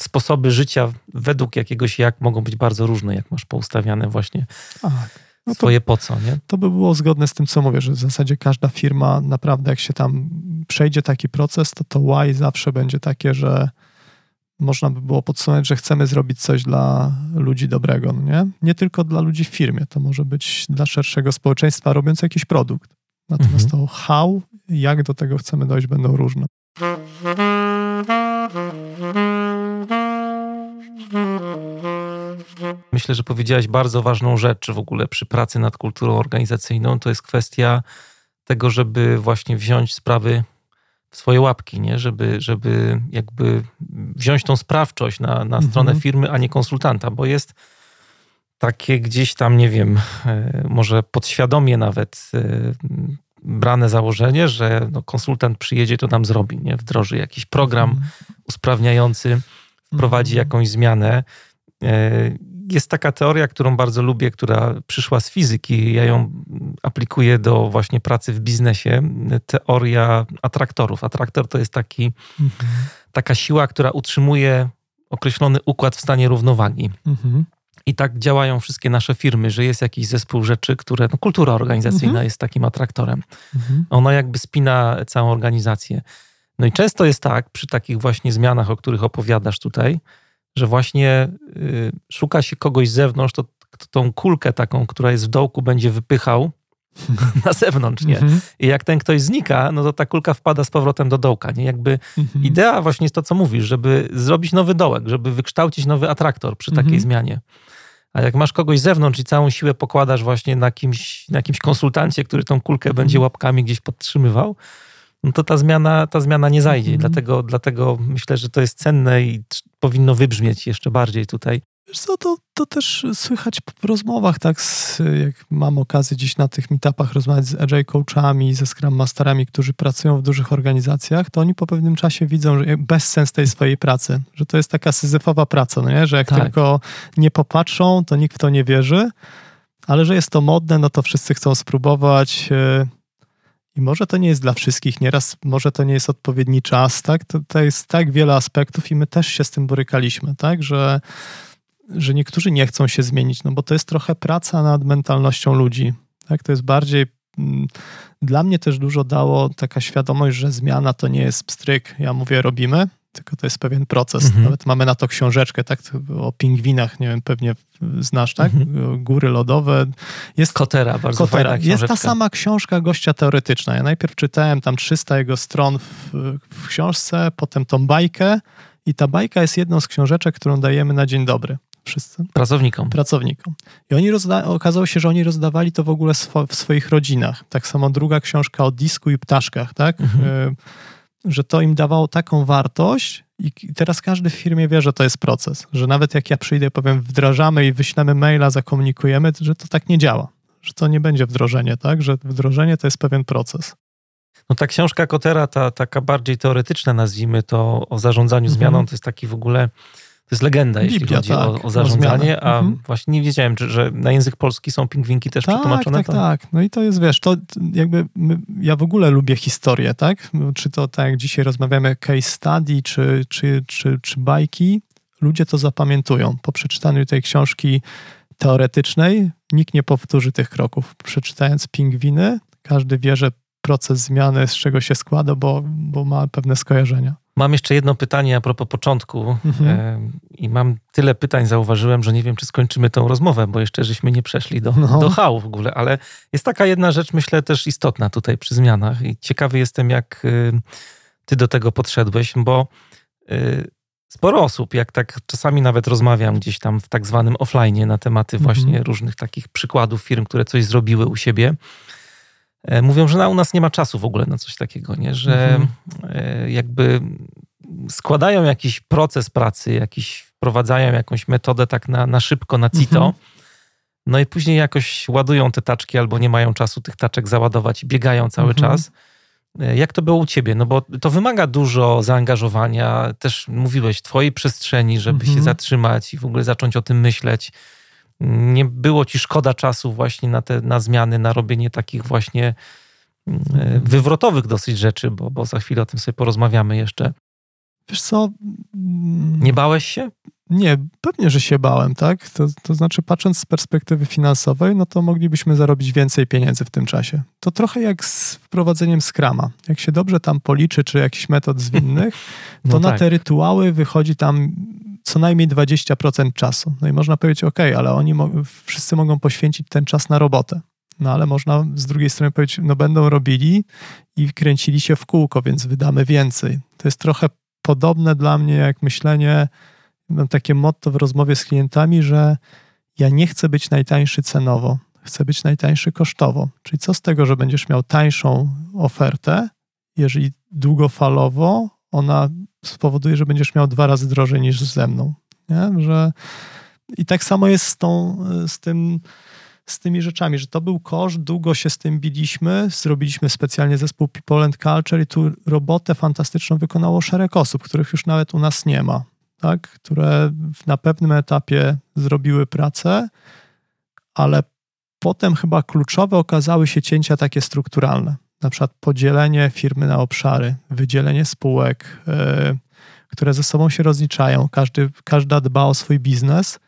sposoby życia według jakiegoś jak mogą być bardzo różne, jak masz poustawiane właśnie tak. no swoje po co, nie? To by było zgodne z tym, co mówię, że w zasadzie każda firma naprawdę jak się tam przejdzie taki proces, to to why zawsze będzie takie, że można by było podsumować, że chcemy zrobić coś dla ludzi dobrego, no nie? Nie tylko dla ludzi w firmie, to może być dla szerszego społeczeństwa robiąc jakiś produkt. Natomiast mhm. to how, jak do tego chcemy dojść, będą różne. Myślę, że powiedziałaś bardzo ważną rzecz w ogóle przy pracy nad kulturą organizacyjną. To jest kwestia tego, żeby właśnie wziąć sprawy w swoje łapki, nie? Żeby, żeby jakby wziąć tą sprawczość na, na stronę mhm. firmy, a nie konsultanta, bo jest takie gdzieś tam, nie wiem, e, może podświadomie nawet e, brane założenie, że no konsultant przyjedzie, to nam zrobi, nie? wdroży jakiś program mhm. usprawniający, wprowadzi mhm. jakąś zmianę. E, jest taka teoria, którą bardzo lubię, która przyszła z fizyki. Ja ją aplikuję do właśnie pracy w biznesie. Teoria atraktorów. Atraktor to jest taki, mhm. taka siła, która utrzymuje określony układ w stanie równowagi. Mhm. I tak działają wszystkie nasze firmy, że jest jakiś zespół rzeczy, które. No, kultura organizacyjna mhm. jest takim atraktorem. Mhm. Ona jakby spina całą organizację. No i często jest tak, przy takich właśnie zmianach, o których opowiadasz tutaj, że właśnie y, szuka się kogoś z zewnątrz, to, tą kulkę taką, która jest w dołku, będzie wypychał na zewnątrz, nie? Mhm. I jak ten ktoś znika, no to ta kulka wpada z powrotem do dołka, nie? Jakby mhm. idea właśnie jest to, co mówisz, żeby zrobić nowy dołek, żeby wykształcić nowy atraktor przy takiej mhm. zmianie. A jak masz kogoś z zewnątrz i całą siłę pokładasz właśnie na kimś, na jakimś konsultancie, który tą kulkę będzie mhm. łapkami gdzieś podtrzymywał, no to ta zmiana, ta zmiana nie zajdzie. Mhm. Dlatego, dlatego myślę, że to jest cenne i powinno wybrzmieć jeszcze bardziej tutaj. Co, to, to też słychać w rozmowach, tak, z, jak mam okazję gdzieś na tych meetupach rozmawiać z agile coachami, ze scrum masterami, którzy pracują w dużych organizacjach, to oni po pewnym czasie widzą że bezsens tej swojej pracy, że to jest taka syzyfowa praca, no nie? że jak tak. tylko nie popatrzą, to nikt w to nie wierzy, ale że jest to modne, no to wszyscy chcą spróbować, e, i może to nie jest dla wszystkich, nieraz może to nie jest odpowiedni czas, tak? To, to jest tak wiele aspektów i my też się z tym borykaliśmy, tak? Że, że niektórzy nie chcą się zmienić, no bo to jest trochę praca nad mentalnością ludzi, tak? To jest bardziej... Mm, dla mnie też dużo dało taka świadomość, że zmiana to nie jest pstryk, ja mówię robimy, tylko to jest pewien proces. Mhm. Nawet mamy na to książeczkę, tak, o pingwinach, nie wiem, pewnie znasz, tak? Mhm. Góry lodowe. Jest Kotera, bardzo Kotera. fajna Jest ta sama książka gościa teoretyczna. Ja najpierw czytałem tam 300 jego stron w, w książce, potem tą bajkę i ta bajka jest jedną z książeczek, którą dajemy na dzień dobry wszyscy. Pracownikom. Pracownikom. I oni rozda- okazało się, że oni rozdawali to w ogóle swo- w swoich rodzinach. Tak samo druga książka o disku i ptaszkach, tak? Mhm. Y- że to im dawało taką wartość i teraz każdy w firmie wie, że to jest proces, że nawet jak ja przyjdę i powiem wdrażamy i wyślemy maila, zakomunikujemy, że to tak nie działa, że to nie będzie wdrożenie, tak, że wdrożenie to jest pewien proces. No ta książka Kotera, ta taka bardziej teoretyczna nazwijmy to o zarządzaniu mhm. zmianą, to jest taki w ogóle to jest legenda, jeśli Biblia, chodzi tak, o, o, zarządzanie, a mhm. właśnie nie wiedziałem, że, że, na język polski są pingwinki też tak, przetłumaczone. Tak, to... tak. No i to jest, wiesz, to jakby my, ja w ogóle lubię historię, tak? Czy to tak jak dzisiaj rozmawiamy case study, czy, czy, czy, czy bajki, ludzie to zapamiętują. Po przeczytaniu tej książki teoretycznej nikt nie powtórzy tych kroków. Przeczytając pingwiny, każdy wie, że proces zmiany z czego się składa, bo, bo ma pewne skojarzenia. Mam jeszcze jedno pytanie a propos początku. Mhm. I mam tyle pytań, zauważyłem, że nie wiem, czy skończymy tą rozmowę, bo jeszcze żeśmy nie przeszli do, no. do hału w ogóle. Ale jest taka jedna rzecz, myślę, też istotna tutaj przy zmianach. I ciekawy jestem, jak y, ty do tego podszedłeś, bo y, sporo osób, jak tak czasami nawet rozmawiam gdzieś tam w tak zwanym offline na tematy mhm. właśnie różnych takich przykładów firm, które coś zrobiły u siebie mówią, że na, u nas nie ma czasu w ogóle na coś takiego, nie? że mhm. E, jakby składają jakiś proces pracy, jakiś, wprowadzają jakąś metodę tak na, na szybko, na cito, mhm. no i później jakoś ładują te taczki albo nie mają czasu tych taczek załadować i biegają cały mhm. czas. E, jak to było u ciebie? No bo to wymaga dużo zaangażowania, też mówiłeś, twojej przestrzeni, żeby się mhm. zatrzymać i w ogóle zacząć o tym myśleć nie było ci szkoda czasu właśnie na te na zmiany, na robienie takich właśnie e, wywrotowych dosyć rzeczy, bo, bo za chwilę o tym sobie porozmawiamy jeszcze. Wiesz co? Nie bałeś się? Nie, pewnie, że się bałem, tak? To, to znaczy, patrząc z perspektywy finansowej, no to moglibyśmy zarobić więcej pieniędzy w tym czasie. To trochę jak z wprowadzeniem skrama. Jak się dobrze tam policzy, czy jakiś metod zwinnych, to no na tak. te rytuały wychodzi tam co najmniej 20% czasu. No i można powiedzieć, ok, ale oni mo wszyscy mogą poświęcić ten czas na robotę. No ale można z drugiej strony powiedzieć, no będą robili i kręcili się w kółko, więc wydamy więcej. To jest trochę podobne dla mnie jak myślenie, mam takie motto w rozmowie z klientami, że ja nie chcę być najtańszy cenowo, chcę być najtańszy kosztowo. Czyli co z tego, że będziesz miał tańszą ofertę, jeżeli długofalowo ona spowoduje, że będziesz miał dwa razy drożej niż ze mną. Nie? Że... I tak samo jest z, tą, z, tym, z tymi rzeczami, że to był koszt, długo się z tym biliśmy, zrobiliśmy specjalnie zespół People and Culture i tu robotę fantastyczną wykonało szereg osób, których już nawet u nas nie ma tak, które na pewnym etapie zrobiły pracę, ale potem chyba kluczowe okazały się cięcia takie strukturalne. Na przykład podzielenie firmy na obszary, wydzielenie spółek, yy, które ze sobą się rozliczają, każdy, każda dba o swój biznes.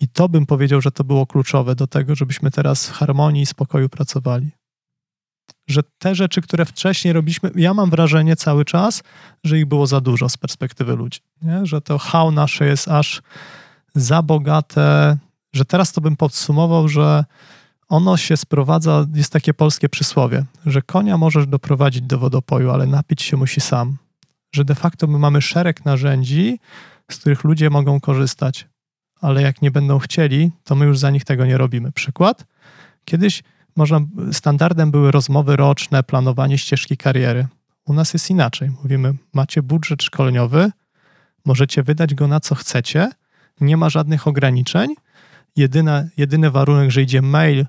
I to bym powiedział, że to było kluczowe do tego, żebyśmy teraz w harmonii i spokoju pracowali że te rzeczy, które wcześniej robiliśmy, ja mam wrażenie cały czas, że ich było za dużo z perspektywy ludzi. Nie? Że to how nasze jest aż za bogate, że teraz to bym podsumował, że ono się sprowadza, jest takie polskie przysłowie, że konia możesz doprowadzić do wodopoju, ale napić się musi sam. Że de facto my mamy szereg narzędzi, z których ludzie mogą korzystać, ale jak nie będą chcieli, to my już za nich tego nie robimy. Przykład? Kiedyś można, standardem były rozmowy roczne, planowanie ścieżki kariery. U nas jest inaczej. Mówimy, macie budżet szkoleniowy, możecie wydać go na co chcecie, nie ma żadnych ograniczeń. Jedyna, jedyny warunek, że idzie mail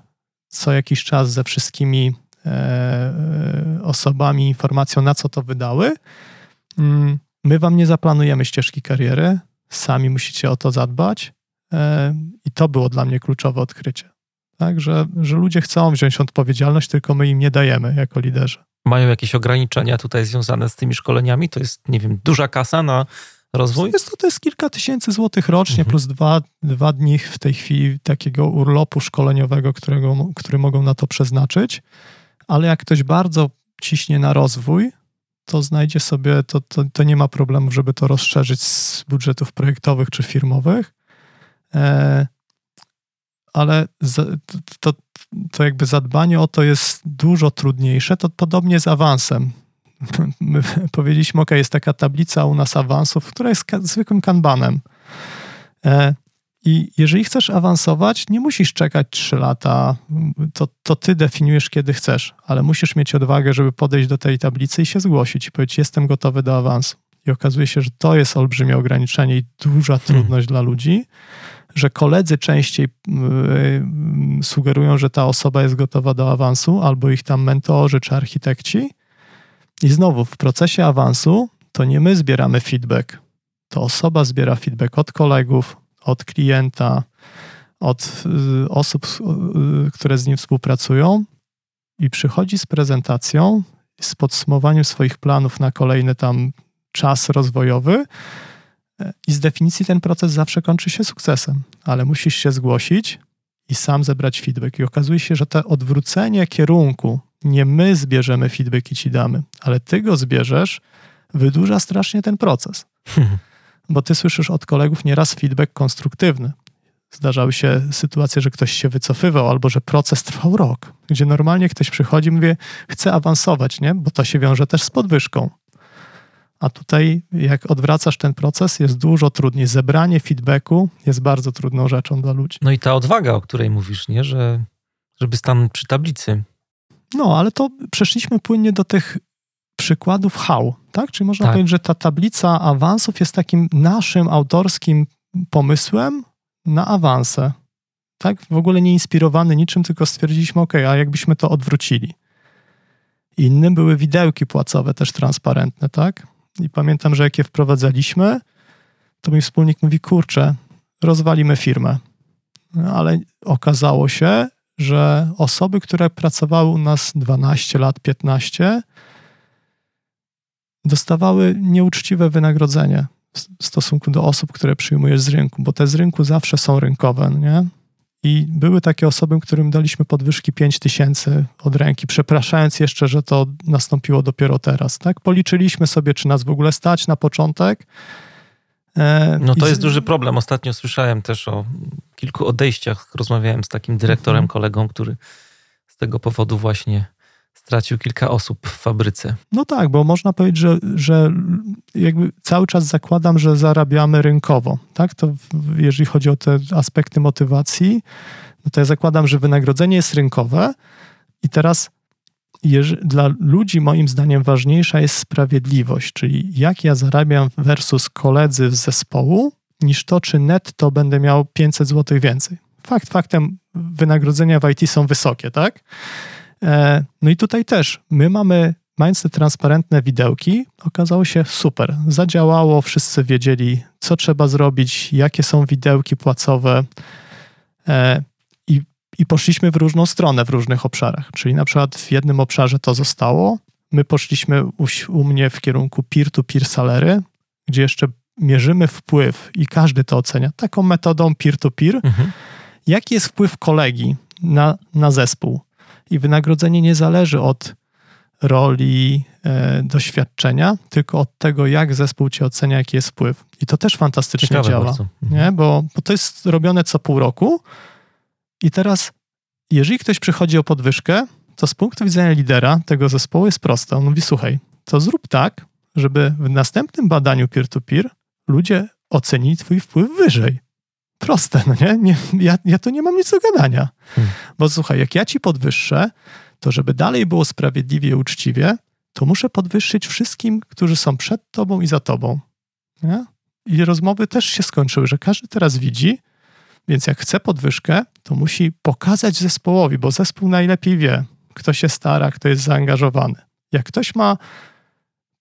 co jakiś czas ze wszystkimi e, e osobami, informacją na co to wydały. Mm, my wam nie zaplanujemy ścieżki kariery, sami musicie o to zadbać. E, I to było dla mnie kluczowe odkrycie tak? że, że ludzie chcą wziąć odpowiedzialność, tylko my im nie dajemy jako liderzy. Mają jakieś ograniczenia tutaj związane z tymi szkoleniami? To jest, nie wiem, duża kasa na rozwój? Jest to, to jest kilka tysięcy złotych rocznie, mhm. plus dwa, dwa dni w tej chwili takiego urlopu szkoleniowego, którego, który mogą na to przeznaczyć. Ale jak ktoś bardzo ciśnie na rozwój, to znajdzie sobie, to, to, to nie ma problemu, żeby to rozszerzyć z budżetów projektowych czy firmowych. E, ale to, to jakby zadbanie o to jest dużo trudniejsze. To podobnie z awansem. My powiedzieliśmy, ok, jest taka tablica u nas awansów, która jest zwykłym kanbanem. E, I jeżeli chcesz awansować, nie musisz czekać 3 lata, to, to ty definiujesz, kiedy chcesz, ale musisz mieć odwagę, żeby podejść do tej tablicy i się zgłosić i powiedzieć, jestem gotowy do awansu. I okazuje się, że to jest olbrzymie ograniczenie i duża trudność hmm. dla ludzi że koledzy częściej y, sugerują, że ta osoba jest gotowa do awansu, albo ich tam mentorzy czy architekci. I znowu w procesie awansu to nie my zbieramy feedback, to osoba zbiera feedback od kolegów, od klienta, od y, osób, y, które z nim współpracują i przychodzi z prezentacją, z podsumowaniem swoich planów na kolejny tam czas rozwojowy i z definicji ten proces zawsze kończy się sukcesem, ale musisz się zgłosić i sam zebrać feedback. I okazuje się, że to odwrócenie kierunku, nie my zbierzemy feedback i ci damy, ale ty go zbierzesz, wydłuża strasznie ten proces. Bo ty słyszysz od kolegów nieraz feedback konstruktywny. Zdarzały się sytuacje, że ktoś się wycofywał, albo że proces trwał rok, gdzie normalnie ktoś przychodzi i mówi, chce awansować, nie? bo to się wiąże też z podwyżką. A tutaj, jak odwracasz ten proces, jest dużo trudniej. Zebranie feedbacku jest bardzo trudną rzeczą dla ludzi. No i ta odwaga, o której mówisz, nie? Że, żeby stanąć przy tablicy. No, ale to przeszliśmy płynnie do tych przykładów how, tak? Czyli można tak. powiedzieć, że ta tablica awansów jest takim naszym autorskim pomysłem na awanse. Tak? W ogóle nie inspirowany niczym, tylko stwierdziliśmy, ok, a jakbyśmy to odwrócili. Innym były widełki płacowe, też transparentne, tak? I pamiętam, że jak je wprowadzaliśmy, to mój wspólnik mówi, kurczę, rozwalimy firmę. No, ale okazało się, że osoby, które pracowały u nas 12 lat, 15, dostawały nieuczciwe wynagrodzenie w stosunku do osób, które przyjmujesz z rynku, bo te z rynku zawsze są rynkowe, nie? I były takie osoby, którym daliśmy podwyżki 5 tysięcy od ręki, przepraszając jeszcze, że to nastąpiło dopiero teraz. Tak? Policzyliśmy sobie, czy nas w ogóle stać na początek. E, no to jest duży problem. Ostatnio słyszałem też o kilku odejściach. Rozmawiałem z takim dyrektorem, mhm. kolegą, który z tego powodu właśnie stracił kilka osób w fabryce. No tak, bo można powiedzieć, że, że jakby cały czas zakładam, że zarabiamy rynkowo. Tak? To jeżeli chodzi o te aspekty motywacji, no to ja zakładam, że wynagrodzenie jest rynkowe i teraz dla ludzi moim zdaniem ważniejsza jest sprawiedliwość, czyli jak ja zarabiam versus koledzy z zespołu, niż to, czy netto będę miał 500 zł więcej. Fakt faktem, wynagrodzenia w IT są wysokie, tak? E, no i tutaj też my mamy, mając te transparentne widełki, okazało się super. Zadziałało, wszyscy wiedzieli, co trzeba zrobić, jakie są widełki płacowe e, i, poszliśmy w różną stronę w różnych obszarach. Czyli na przykład w jednym obszarze to zostało, my poszliśmy u, u mnie w kierunku peer-to-peer salery, gdzie jeszcze mierzymy wpływ i każdy to ocenia taką metodą peer-to-peer. Mhm. Jaki jest wpływ kolegi na, na zespół? i wynagrodzenie nie zależy od roli, e, doświadczenia, tylko od tego, jak zespół cię ocenia, jaki jest wpływ. I to też fantastycznie Ciekawe działa, bardzo. Mhm. nie? Bo, bo to jest robione co pół roku i teraz, jeżeli ktoś przychodzi o podwyżkę, to z punktu widzenia lidera tego zespołu jest proste. On mówi, słuchaj, to zrób tak, żeby w następnym badaniu peer-to-peer ludzie ocenili twój wpływ wyżej proste, no nie? nie ja, ja tu nie mam nic do gadania. Hmm. Bo słuchaj, jak ja ci podwyższę, to żeby dalej było sprawiedliwie i uczciwie, to muszę podwyższyć wszystkim, którzy są przed tobą i za tobą. Nie? I rozmowy też się skończyły, że każdy teraz widzi, więc jak chce podwyżkę, to musi pokazać zespołowi, bo zespół najlepiej wie, kto się stara, kto jest zaangażowany. Jak ktoś ma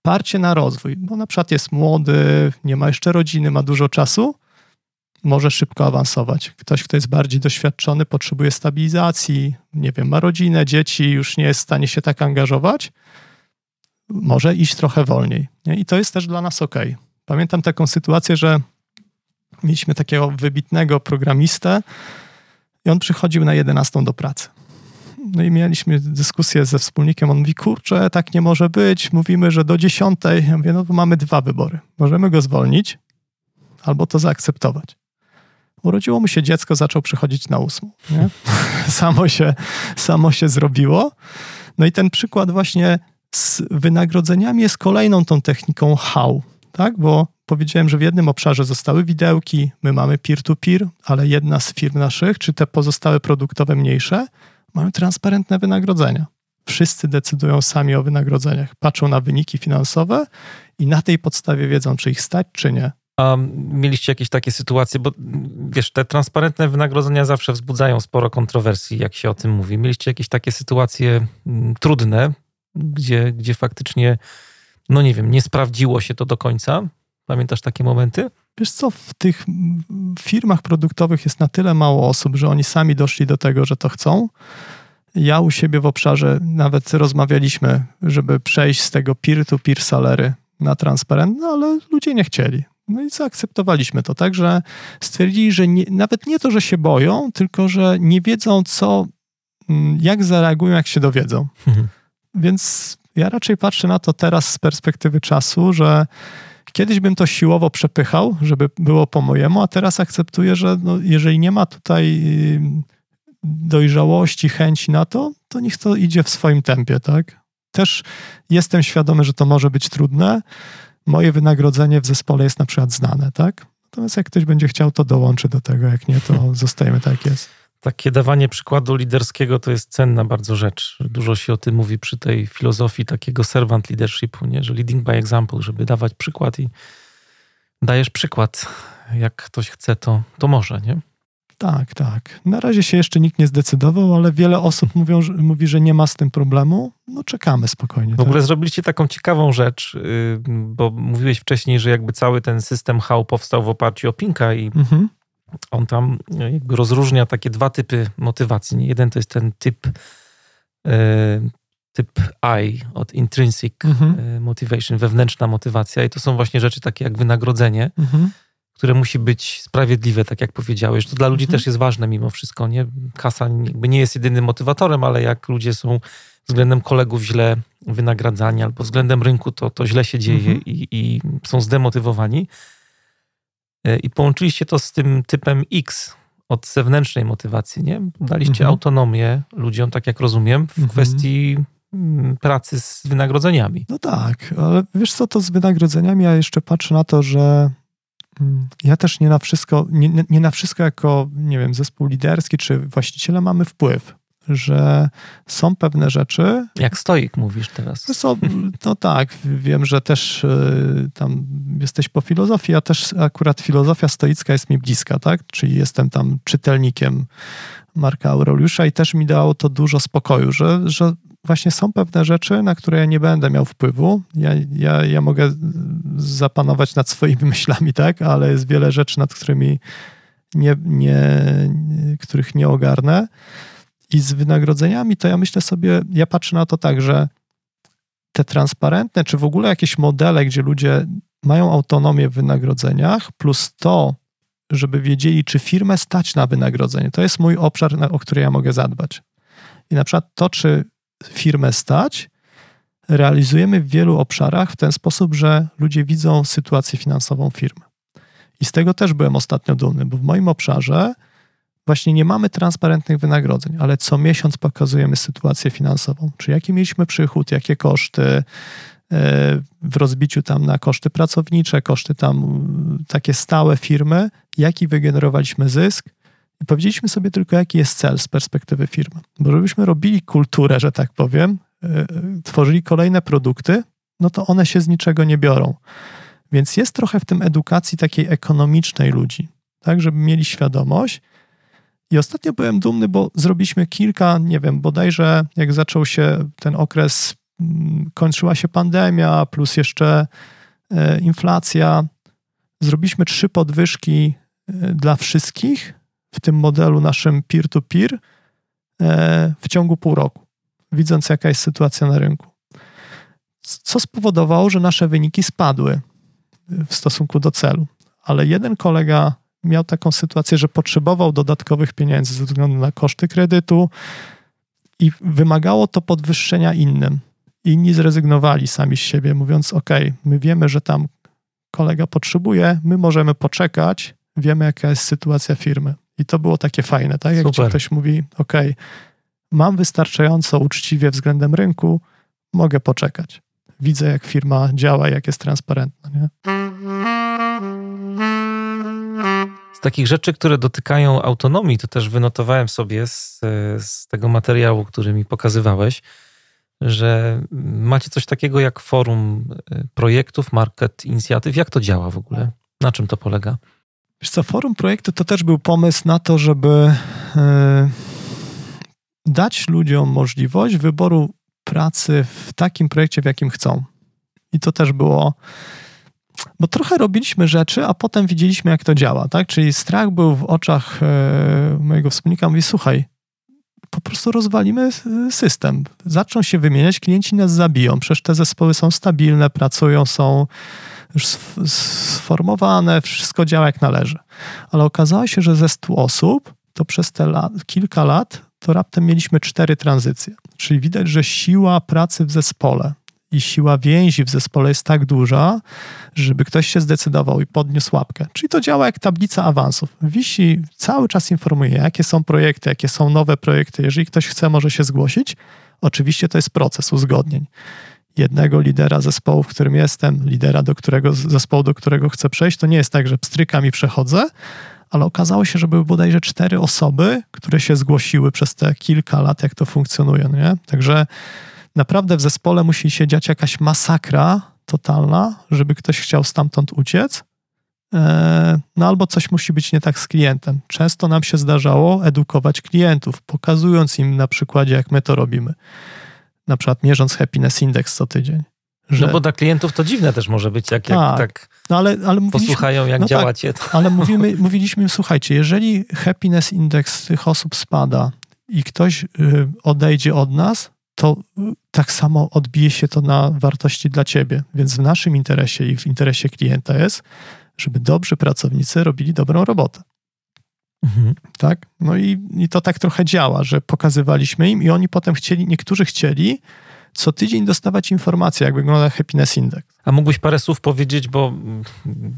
parcie na rozwój, bo na przykład jest młody, nie ma jeszcze rodziny, ma dużo czasu, może szybko awansować. Ktoś, kto jest bardziej doświadczony, potrzebuje stabilizacji, nie wiem, ma rodzinę, dzieci, już nie jest w stanie się tak angażować, może iść trochę wolniej. Nie? I to jest też dla nas ok. Pamiętam taką sytuację, że mieliśmy takiego wybitnego programistę i on przychodził na 11 do pracy. No i mieliśmy dyskusję ze wspólnikiem. On mówi, kurczę, tak nie może być. Mówimy, że do 10. Ja mówię, no to mamy dwa wybory. Możemy go zwolnić albo to zaakceptować. Urodziło mu się dziecko, zaczął przychodzić na ósmą. Samo, się, samo się zrobiło. No i ten przykład właśnie z wynagrodzeniami jest kolejną tą techniką how, tak? Bo powiedziałem, że w jednym obszarze zostały widełki, my mamy peer-to-peer, ale jedna z firm naszych, czy te pozostałe produktowe mniejsze, mają transparentne wynagrodzenia. Wszyscy decydują sami o wynagrodzeniach, patrzą na wyniki finansowe i na tej podstawie wiedzą, czy ich stać, czy nie. A mieliście jakieś takie sytuacje, bo wiesz, te transparentne wynagrodzenia zawsze wzbudzają sporo kontrowersji, jak się o tym mówi. Mieliście jakieś takie sytuacje mm, trudne, gdzie, gdzie faktycznie, no nie wiem, nie sprawdziło się to do końca? Pamiętasz takie momenty? Wiesz co, w tych firmach produktowych jest na tyle mało osób, że oni sami doszli do tego, że to chcą. Ja u siebie w obszarze nawet rozmawialiśmy, żeby przejść z tego peer-to-peer salery na transparentne, ale ludzie nie chcieli. No i zaakceptowaliśmy to, tak, że stwierdzili, że nie, nawet nie to, że się boją, tylko że nie wiedzą, co, mm, jak zareagują, jak się dowiedzą. Mhm. Więc ja raczej patrzę na to teraz z perspektywy czasu, że kiedyś bym to siłowo przepychał, żeby było po mojemu, a teraz akceptuję, że no, jeżeli nie ma tutaj dojrzałości, chęci na to, to niech to idzie w swoim tempie, tak? Też jestem świadomy, że to może być trudne, moje wynagrodzenie w zespole jest na przykład znane, tak? Natomiast jak ktoś będzie chciał, to dołączy do tego, jak nie, to zostajemy tak, jest. Takie dawanie przykładu liderskiego to jest cenna bardzo rzecz. Dużo się o tym mówi przy tej filozofii takiego servant leadershipu, nie? że leading by example, żeby dawać przykład i dajesz przykład. Jak ktoś chce, to, to może, nie? Tak, tak. Na razie się jeszcze nikt nie zdecydował, ale wiele osób mówią, że, mówi, że nie ma z tym problemu. No czekamy spokojnie. W ogóle tak. zrobiliście taką ciekawą rzecz, y, bo mówiłeś wcześniej, że jakby cały ten system HAU powstał w oparciu o Pinka i mhm. On tam jakby rozróżnia takie dwa typy motywacji. Jeden to jest ten typ typ I od intrinsic mhm. motivation, wewnętrzna motywacja i to są właśnie rzeczy takie jak wynagrodzenie, mhm. które musi być sprawiedliwe, tak jak powiedziałeś. To dla ludzi mhm. też jest ważne mimo wszystko, nie? Kasa nie jest jedynym motywatorem, ale jak ludzie są względem kolegów źle wynagradzani albo względem rynku, to, to źle się dzieje mhm. i, i są zdemotywowani. E, I połączyliście to z tym typem X od zewnętrznej motywacji, nie? Daliście mhm. autonomię ludziom, tak jak rozumiem, w mhm. kwestii mm, pracy z wynagrodzeniami. No tak, ale wiesz co, to z wynagrodzeniami, ja jeszcze patrzę na to, że mm, ja też nie na wszystko, nie, nie na wszystko jako, nie wiem, zespół liderski czy właściciele mamy wpływ że są pewne rzeczy. Jak stoik mówisz teraz. Co, no tak, wiem, że też y, tam jesteś po filozofii, a też akurat filozofia stoicka jest mi bliska, tak? Czyli jestem tam czytelnikiem Marka Aureliusza i też mi dało to dużo spokoju, że, że właśnie są pewne rzeczy, na które ja nie będę miał wpływu. Ja, ja, ja mogę zapanować nad swoimi myślami, tak? Ale jest wiele rzeczy, nad którymi nie, nie, których nie ogarnę. I z wynagrodzeniami to ja myślę sobie, ja patrzę na to tak, że te transparentne, czy w ogóle jakieś modele, gdzie ludzie mają autonomię w wynagrodzeniach, plus to, żeby wiedzieli, czy firmę stać na wynagrodzenie. To jest mój obszar, o który ja mogę zadbać. I na przykład to, czy firmę stać, realizujemy w wielu obszarach w ten sposób, że ludzie widzą sytuację finansową firmy. I z tego też byłem ostatnio dumny, bo w moim obszarze właśnie nie mamy transparentnych wynagrodzeń, ale co miesiąc pokazujemy sytuację finansową, czy jaki mieliśmy przychód, jakie koszty, e, w rozbiciu tam na koszty pracownicze, koszty tam takie stałe firmy, jaki wygenerowaliśmy zysk i powiedzieliśmy sobie tylko, jaki jest cel z perspektywy firmy. Bo żebyśmy robili kulturę, że tak powiem, e, e, tworzyli kolejne produkty, no to one się z niczego nie biorą. Więc jest trochę w tym edukacji takiej ekonomicznej ludzi, tak, żeby mieli świadomość, i ostatnio byłem dumny, bo zrobiliśmy kilka, nie wiem, bodajże jak zaczął się ten okres, mm, kończyła się pandemia, plus jeszcze e, inflacja, zrobiliśmy trzy podwyżki e, dla wszystkich w tym modelu naszym peer-to-peer e, w ciągu pół roku, widząc jaka jest sytuacja na rynku. Co spowodowało, że nasze wyniki spadły w stosunku do celu. Ale jeden kolega miał taką sytuację, że potrzebował dodatkowych pieniędzy ze względu na koszty kredytu i wymagało to podwyższenia innym. Inni zrezygnowali sami z siebie, mówiąc: OK, my wiemy, że tam kolega potrzebuje, my możemy poczekać, wiemy, jaka jest sytuacja firmy. I to było takie fajne, tak? Jak ktoś mówi: OK, mam wystarczająco uczciwie względem rynku, mogę poczekać. Widzę, jak firma działa, jak jest transparentna. Nie? Z takich rzeczy, które dotykają autonomii, to też wynotowałem sobie z, z tego materiału, który mi pokazywałeś, że macie coś takiego jak forum e, projektów, market, inicjatyw. Jak to działa w ogóle? Na czym to polega? Wiesz co, forum projektu to też był pomysł na to, żeby yy, dać ludziom możliwość wyboru pracy w takim projekcie, w jakim chcą. I to też było bo trochę robiliśmy rzeczy, a potem widzieliśmy, jak to działa, tak? Czyli strach był w oczach e, mojego wspólnika, mówi, słuchaj, po prostu rozwalimy system. Zaczną się wymieniać, klienci nas zabiją. Przecież te zespoły są stabilne, pracują, są już sformowane, wszystko działa jak należy. Ale okazało się, że ze 100 osób, to przez te lat, kilka lat, to raptem mieliśmy cztery tranzycje. Czyli widać, że siła pracy w zespole, i siła więzi w zespole jest tak duża, żeby ktoś się zdecydował i podniósł łapkę. Czyli to działa jak tablica awansów. Wisi cały czas informuje, jakie są projekty, jakie są nowe projekty. Jeżeli ktoś chce, może się zgłosić. Oczywiście to jest proces uzgodnień. Jednego lidera zespołu, w którym jestem, lidera do którego zespołu, do którego chcę przejść, to nie jest tak, że pstrykami przechodzę, ale okazało się, że były bodajże cztery osoby, które się zgłosiły przez te kilka lat, jak to funkcjonuje. Nie? Także naprawdę w zespole musi się dziać jakaś masakra totalna, żeby ktoś chciał stamtąd uciec. E, no albo coś musi być nie tak z klientem. Często nam się zdarzało edukować klientów, pokazując im na przykładzie, jak my to robimy. Na przykład mierząc happiness index co tydzień. Że... No bo dla klientów to dziwne też może być, jak, jak tak. tak No ale, ale posłuchają, jak no tak, działacie. Tak, ale mówimy, mówiliśmy, słuchajcie, jeżeli happiness index tych osób spada i ktoś y, odejdzie od nas, to tak samo odbije się to na wartości dla ciebie. Więc w naszym interesie i w interesie klienta jest, żeby dobrzy pracownicy robili dobrą robotę. Mhm. Tak? No i, i to tak trochę działa, że pokazywaliśmy im i oni potem chcieli, niektórzy chcieli co tydzień dostawać informacje, jak wygląda happiness index. A mógłbyś parę słów powiedzieć, bo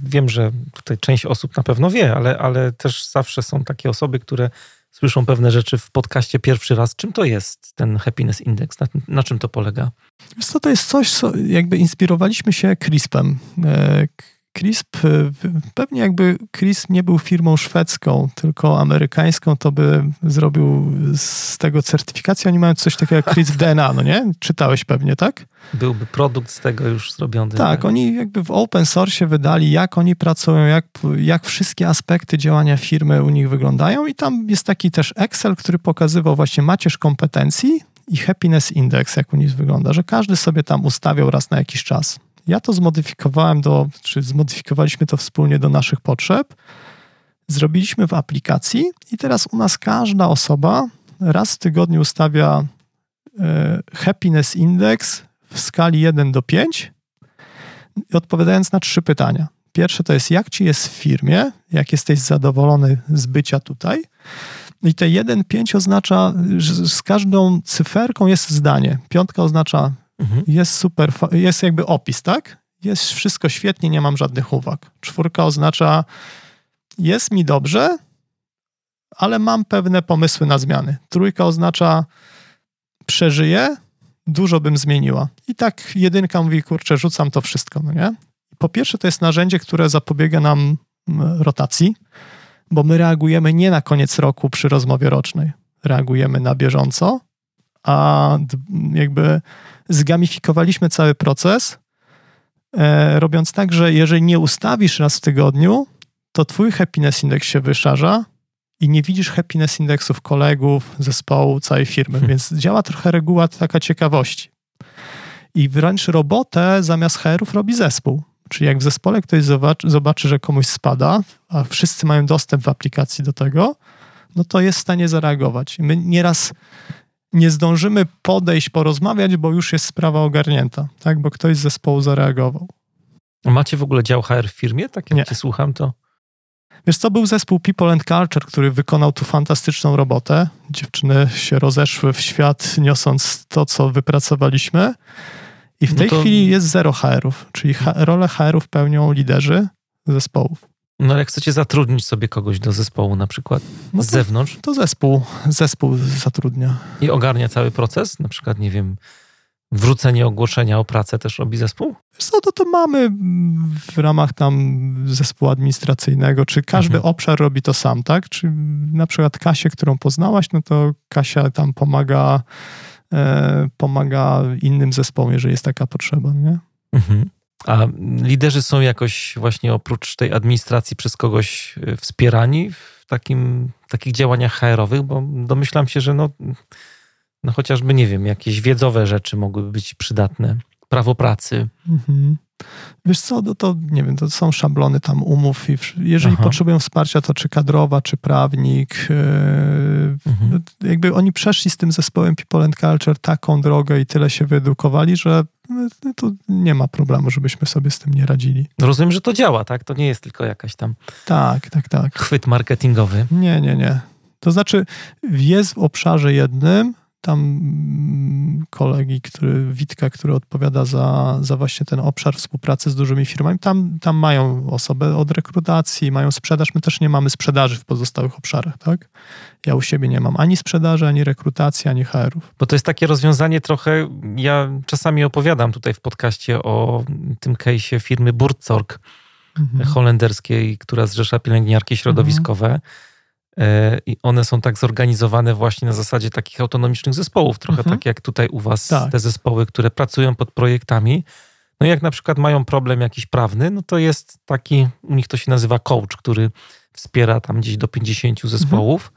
wiem, że tutaj część osób na pewno wie, ale, ale też zawsze są takie osoby, które słyszą pewne rzeczy w podcaście pierwszy raz. Czym to jest ten happiness index? Na, na czym to polega? Wiesz co, to jest coś, co jakby inspirowaliśmy się CRISP-em. CRISP, y, pewnie jakby CRISP nie był firmą szwedzką, tylko amerykańską, to by zrobił z tego certyfikację. Oni mają coś takiego jak CRISP DNA, no nie? Czytałeś pewnie, tak? Byłby produkt z tego już zrobiony. Tak, tak, oni jakby w open source wydali, jak oni pracują, jak, jak wszystkie aspekty działania firmy u nich wyglądają i tam jest taki też Excel, który pokazywał właśnie macierz kompetencji i happiness index, jak u nich wygląda, że każdy sobie tam ustawiał raz na jakiś czas. Ja to zmodyfikowałem do, czy zmodyfikowaliśmy to wspólnie do naszych potrzeb. Zrobiliśmy w aplikacji i teraz u nas każda osoba raz w tygodniu ustawia e, happiness index w skali 1 do 5, odpowiadając na trzy pytania. Pierwsze to jest, jak ci jest w firmie, jak jesteś zadowolony z bycia tutaj. I te 1-5 oznacza, że z każdą cyferką jest zdanie. Piątka oznacza Mhm. Jest super, jest jakby opis, tak? Jest wszystko świetnie, nie mam żadnych uwag. Czwórka oznacza, jest mi dobrze, ale mam pewne pomysły na zmiany. Trójka oznacza, przeżyję, dużo bym zmieniła. I tak jedynka mówi, kurczę, rzucam to wszystko, no nie? Po pierwsze, to jest narzędzie, które zapobiega nam rotacji, bo my reagujemy nie na koniec roku przy rozmowie rocznej. Reagujemy na bieżąco, a jakby zgamifikowaliśmy cały proces, e, robiąc tak, że jeżeli nie ustawisz raz w tygodniu, to twój happiness index się wyszarza i nie widzisz happiness indeksów kolegów, zespołu, całej firmy, hmm. więc działa trochę reguła taka ciekawości. I wręcz robotę zamiast HR-ów robi zespół. Czyli jak w zespole ktoś zobaczy, zobaczy, że komuś spada, a wszyscy mają dostęp w aplikacji do tego, no to jest w stanie zareagować. My nieraz nie zdążymy podejść, porozmawiać, bo już jest sprawa ogarnięta, tak? Bo ktoś z zespołu zareagował. Macie w ogóle dział HR w firmie? Tak jak nie. cię słucham, to... Wiesz co, był zespół People and Culture, który wykonał tu fantastyczną robotę. Dziewczyny się rozeszły w świat, niosąc to, co wypracowaliśmy. I w no tej to... chwili jest zero HR-ów, czyli rolę HR-ów pełnią liderzy zespołów. No jak chcecie zatrudnić sobie kogoś do zespołu na przykład no z to, zewnątrz? To zespół, zespół zatrudnia. I ogarnia cały proces? Na przykład, nie wiem, wrzucenie ogłoszenia o pracę też robi zespół? Co to, to mamy w ramach tam zespołu administracyjnego, czy każdy mhm. obszar robi to sam, tak? Czy na przykład Kasię, którą poznałaś, no to Kasia tam pomaga, e, pomaga innym zespołom, jeżeli jest taka potrzeba, nie? Mhm. A liderzy są jakoś właśnie oprócz tej administracji przez kogoś e, wspierani w takim, takich działaniach HR-owych, bo domyślam się, że no, no chociażby, nie wiem, jakieś wiedzowe rzeczy mogłyby być przydatne. Prawo pracy. Mhm. Wiesz co, no to nie wiem, to są szablony tam umów i jeżeli Aha. potrzebują wsparcia, to czy kadrowa, czy prawnik, yy, mhm. No, jakby oni przeszli z tym zespołem People and Culture taką drogę i tyle się wyedukowali, że no, to nie ma problemu, żebyśmy sobie z tym nie radzili. No rozumiem, że to działa, tak? To nie jest tylko jakaś tam. Tak, tak, tak. Chwyt marketingowy. Nie, nie, nie. To znaczy, jest w obszarze jednym, tam mm, kolegi, który, Witka, który odpowiada za, za właśnie ten obszar współpracy z dużymi firmami, tam, tam mają osobę od rekrutacji, mają sprzedaż. My też nie mamy sprzedaży w pozostałych obszarach, tak? Ja u siebie nie mam ani sprzedaży, ani rekrutacji, ani HR-ów. Bo to jest takie rozwiązanie trochę, ja czasami opowiadam tutaj w podcaście o tym case'ie firmy Burzorg mhm. holenderskiej, która zrzesza pielęgniarki środowiskowe. Mhm I one są tak zorganizowane właśnie na zasadzie takich autonomicznych zespołów, trochę mhm. tak jak tutaj u Was tak. te zespoły, które pracują pod projektami. No jak na przykład mają problem jakiś prawny, no to jest taki, u nich to się nazywa coach, który wspiera tam gdzieś do 50 zespołów.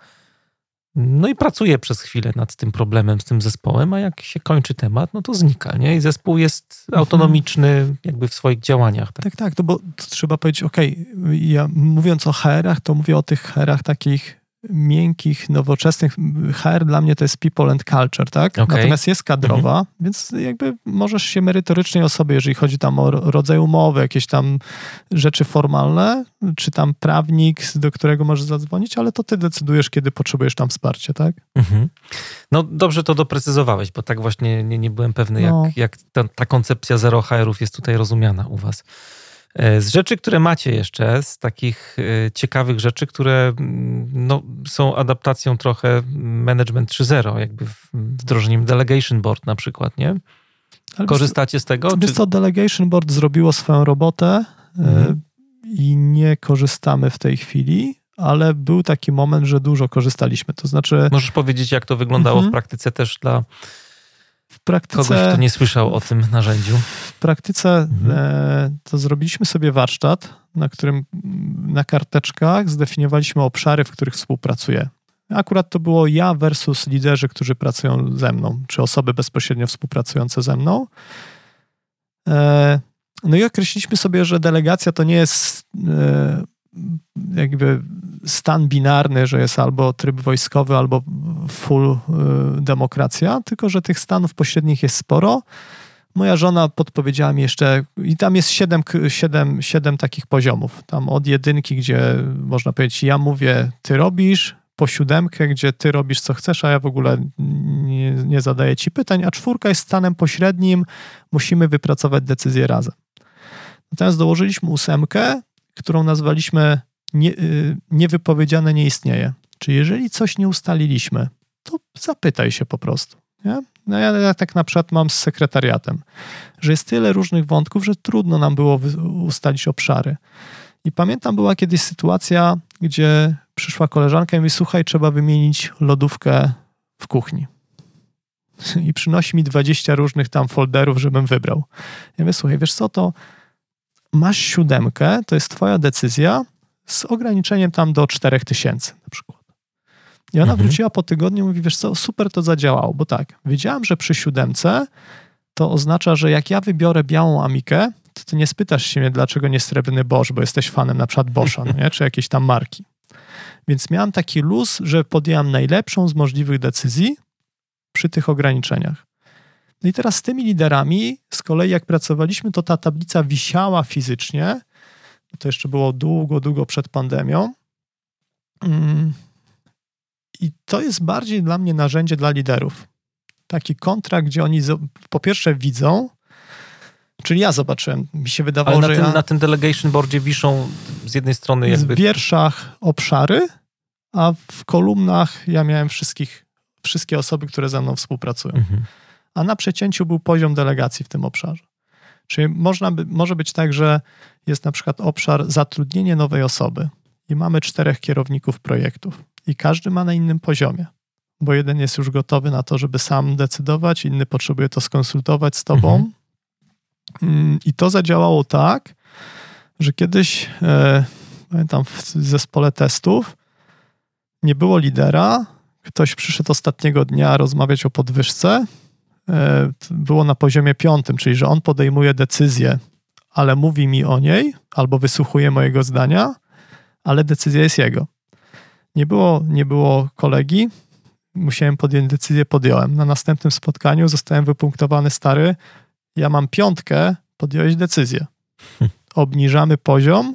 No i pracuje przez chwilę nad tym problemem, z tym zespołem, a jak się kończy temat, no to znika, nie? I zespół jest mhm. autonomiczny jakby w swoich działaniach. Tak, tak, tak to bo trzeba powiedzieć, okej, okay, ja mówiąc o HR-ach, to mówię o tych HR-ach takich miękkich, nowoczesnych. HR dla mnie to jest people and culture, tak? Okay. Natomiast jest kadrowa, mhm. więc jakby możesz się merytorycznie osobie, jeżeli chodzi tam o rodzaj umowy, jakieś tam rzeczy formalne, czy tam prawnik, do którego możesz zadzwonić, ale to ty decydujesz, kiedy potrzebujesz tam wsparcie, tak? Mhm. No dobrze to doprecyzowałeś, bo tak właśnie nie, nie byłem pewny, no. jak, jak ta, ta koncepcja zero HR-ów jest tutaj rozumiana u was. E, z rzeczy, które macie jeszcze, z takich e, ciekawych rzeczy, które mm, no, są adaptacją trochę Management 3.0, jakby wdrożeniem Delegation Board na przykład, nie? Ale Korzystacie z tego? Wiesz czy... co, Delegation Board zrobiło swoją robotę e, mhm. i nie korzystamy w tej chwili, ale był taki moment, że dużo korzystaliśmy. To znaczy. Możesz powiedzieć, jak to wyglądało mhm. w praktyce też dla w praktyce, kogoś, kto nie słyszał o tym narzędziu? W praktyce mhm. e, to zrobiliśmy sobie warsztat, na którym na karteczkach zdefiniowaliśmy obszary, w których współpracuję. Akurat to było ja versus liderzy, którzy pracują ze mną, czy osoby bezpośrednio współpracujące ze mną. E, no i określiliśmy sobie, że delegacja to nie jest e, jakby stan binarny, że jest albo tryb wojskowy, albo full y, demokracja, tylko że tych stanów pośrednich jest sporo. Moja żona podpowiedziała mi jeszcze, i tam jest siedem, siedem, siedem takich poziomów. Tam od jedynki, gdzie można powiedzieć, ja mówię, ty robisz, po siódemkę, gdzie ty robisz co chcesz, a ja w ogóle nie, nie zadaję ci pytań, a czwórka jest stanem pośrednim, musimy wypracować decyzję razem. Natomiast dołożyliśmy ósemkę, którą nazwaliśmy nie, y, niewypowiedziane nie istnieje. Czy jeżeli coś nie ustaliliśmy, to zapytaj się po prostu. Nie? No ja, ja tak na przykład mam z sekretariatem, że jest tyle różnych wątków, że trudno nam było ustalić obszary. I pamiętam, była kiedyś sytuacja, gdzie przyszła koleżanka i mówi: Słuchaj, trzeba wymienić lodówkę w kuchni. I przynosi mi 20 różnych tam folderów, żebym wybrał. Ja mówię: Słuchaj, wiesz co, to masz siódemkę, to jest twoja decyzja, z ograniczeniem tam do 4000 na przykład. I ona mhm. wróciła po tygodniu i mówi, wiesz co, super to zadziałało, bo tak, wiedziałam, że przy siódemce to oznacza, że jak ja wybiorę białą Amikę, to ty nie spytasz się mnie, dlaczego nie srebrny Bosch, bo jesteś fanem na przykład Boscha, no nie? czy jakiejś tam marki. Więc miałam taki luz, że podjęłam najlepszą z możliwych decyzji przy tych ograniczeniach. No i teraz z tymi liderami, z kolei jak pracowaliśmy, to ta tablica wisiała fizycznie, to jeszcze było długo, długo przed pandemią. Mm. I to jest bardziej dla mnie narzędzie dla liderów. Taki kontrakt, gdzie oni po pierwsze widzą, czyli ja zobaczyłem, mi się wydawało, Ale na że tym, ja, na tym delegation boardzie wiszą z jednej strony jakby... W wierszach obszary, a w kolumnach ja miałem wszystkich, wszystkie osoby, które ze mną współpracują. Mhm. A na przecięciu był poziom delegacji w tym obszarze. Czyli można by, może być tak, że jest na przykład obszar zatrudnienie nowej osoby i mamy czterech kierowników projektów i każdy ma na innym poziomie, bo jeden jest już gotowy na to, żeby sam decydować, inny potrzebuje to skonsultować z tobą. Mhm. Mm, I to zadziałało tak, że kiedyś, e, pamiętam, w zespole testów nie było lidera, ktoś przyszedł ostatniego dnia rozmawiać o podwyżce było na poziomie piątym, czyli że on podejmuje decyzję, ale mówi mi o niej, albo wysłuchuje mojego zdania, ale decyzja jest jego. Nie było, nie było kolegi, musiałem podjąć decyzję, podjąłem. Na następnym spotkaniu zostałem wypunktowany stary, ja mam piątkę, podjąłeś decyzję. Obniżamy poziom,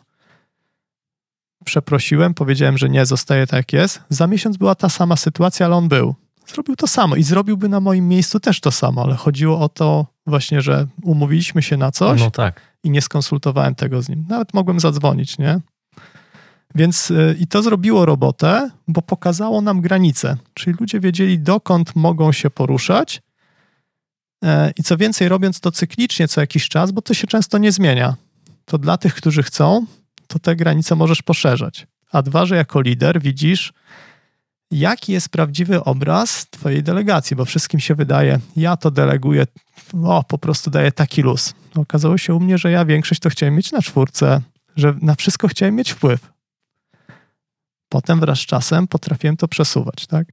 przeprosiłem, powiedziałem, że nie, zostaje tak jak jest. Za miesiąc była ta sama sytuacja, ale on był zrobił to samo i zrobiłby na moim miejscu też to samo, ale chodziło o to właśnie, że umówiliśmy się na coś no tak. i nie skonsultowałem tego z nim. Nawet mogłem zadzwonić, nie? Więc y, i to zrobiło robotę, bo pokazało nam granice, czyli ludzie wiedzieli, dokąd mogą się poruszać. E, I co więcej, robiąc to cyklicznie co jakiś czas, bo to się często nie zmienia, to dla tych, którzy chcą, to te granice możesz poszerzać. A dwa, że jako lider widzisz, jaki jest prawdziwy obraz Twojej delegacji, bo wszystkim się wydaje, ja to deleguję, o, po prostu daję taki luz. Okazało się u mnie, że ja większość to chciałem mieć na czwórce, że na wszystko chciałem mieć wpływ. Potem wraz z czasem potrafiłem to przesuwać, tak?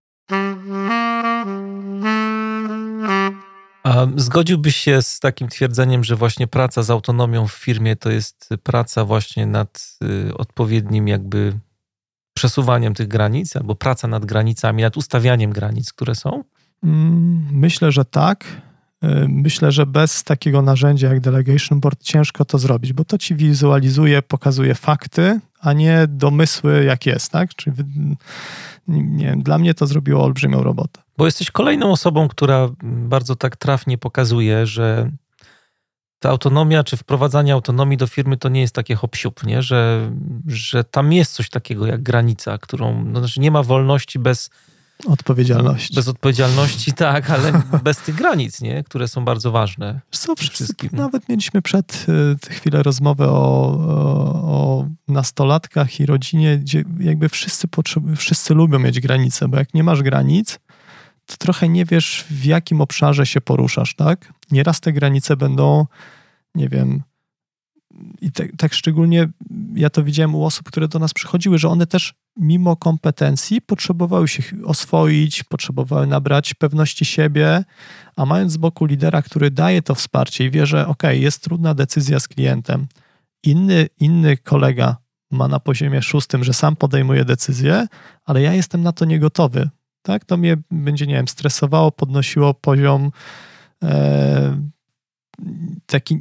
A zgodziłbyś się z takim twierdzeniem, że właśnie praca z autonomią w firmie to jest praca właśnie nad y, odpowiednim jakby przesuwaniem tych granic, albo praca nad granicami, nad ustawianiem granic, które są? Mm, myślę, że tak. Y, myślę, że bez takiego narzędzia jak Delegation Board ciężko to zrobić, bo to ci wizualizuje, pokazuje fakty, a nie domysły, jak jest, tak? Czyli nie wiem, dla mnie to zrobiło olbrzymią robotę. Bo jesteś kolejną osobą, która bardzo tak trafnie pokazuje, że ta autonomia, czy wprowadzanie autonomii do firmy to nie jest takie hop nie? Że, że tam jest coś takiego jak granica, którą, no, znaczy nie ma wolności bez Odpowiedzialności. Bez odpowiedzialności, tak, ale bez tych granic, nie? które są bardzo ważne. Co, wszystkim. Nawet mieliśmy przed y, chwilę rozmowę o, o, nastolatkach i rodzinie, gdzie jakby wszyscy, potrzebują, wszyscy lubią mieć granice, bo jak nie masz granic, trochę nie wiesz, w jakim obszarze się poruszasz, tak? Nieraz te granice będą, nie wiem, i tak szczególnie ja to widziałem u osób, które do nas przychodziły, że one też mimo kompetencji potrzebowały się oswoić, potrzebowały nabrać pewności siebie, a mając z boku lidera, który daje to wsparcie i wie, że ok, jest trudna decyzja z klientem, inny, inny kolega ma na poziomie szóstym, że sam podejmuje decyzję, ale ja jestem na to niegotowy. Tak? To mnie będzie, nie wiem, stresowało, podnosiło poziom e, taki,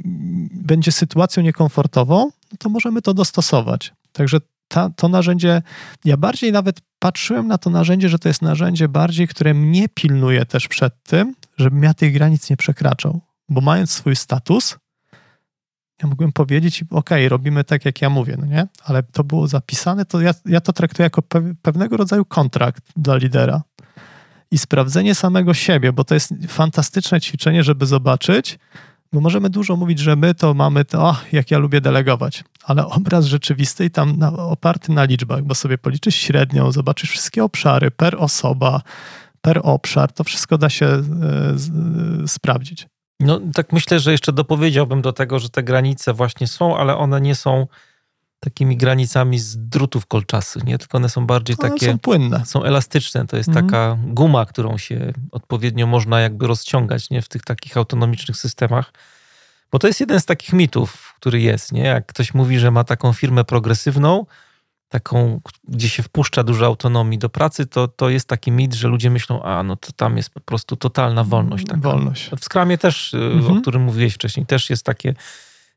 będzie sytuacją niekomfortową, no to możemy to dostosować. Także ta, to narzędzie, ja bardziej nawet patrzyłem na to narzędzie, że to jest narzędzie bardziej, które mnie pilnuje też przed tym, żebym ja tych granic nie przekraczał. Bo mając swój status, ja mogłem powiedzieć, ok, robimy tak, jak ja mówię, no nie? Ale to było zapisane, to ja, ja to traktuję jako pe pewnego rodzaju kontrakt dla lidera. I sprawdzenie samego siebie, bo to jest fantastyczne ćwiczenie, żeby zobaczyć, bo możemy dużo mówić, że my to mamy to, jak ja lubię delegować, ale obraz rzeczywisty i tam na, oparty na liczbach, bo sobie policzysz średnią, zobaczysz wszystkie obszary per osoba, per obszar, to wszystko da się e, e, sprawdzić. No tak myślę, że jeszcze dopowiedziałbym do tego, że te granice właśnie są, ale one nie są takimi granicami z drutów kolczastych, nie? Tylko one są bardziej one takie... są płynne. Są elastyczne. To jest mhm. taka guma, którą się odpowiednio można jakby rozciągać, nie? W tych takich autonomicznych systemach. Bo to jest jeden z takich mitów, który jest, nie? Jak ktoś mówi, że ma taką firmę progresywną, taką, gdzie się wpuszcza dużo autonomii do pracy, to, to jest taki mit, że ludzie myślą, a no to tam jest po prostu totalna wolność. Taka. Wolność. W skramie też, y, mhm. o którym mówiłeś wcześniej, też jest takie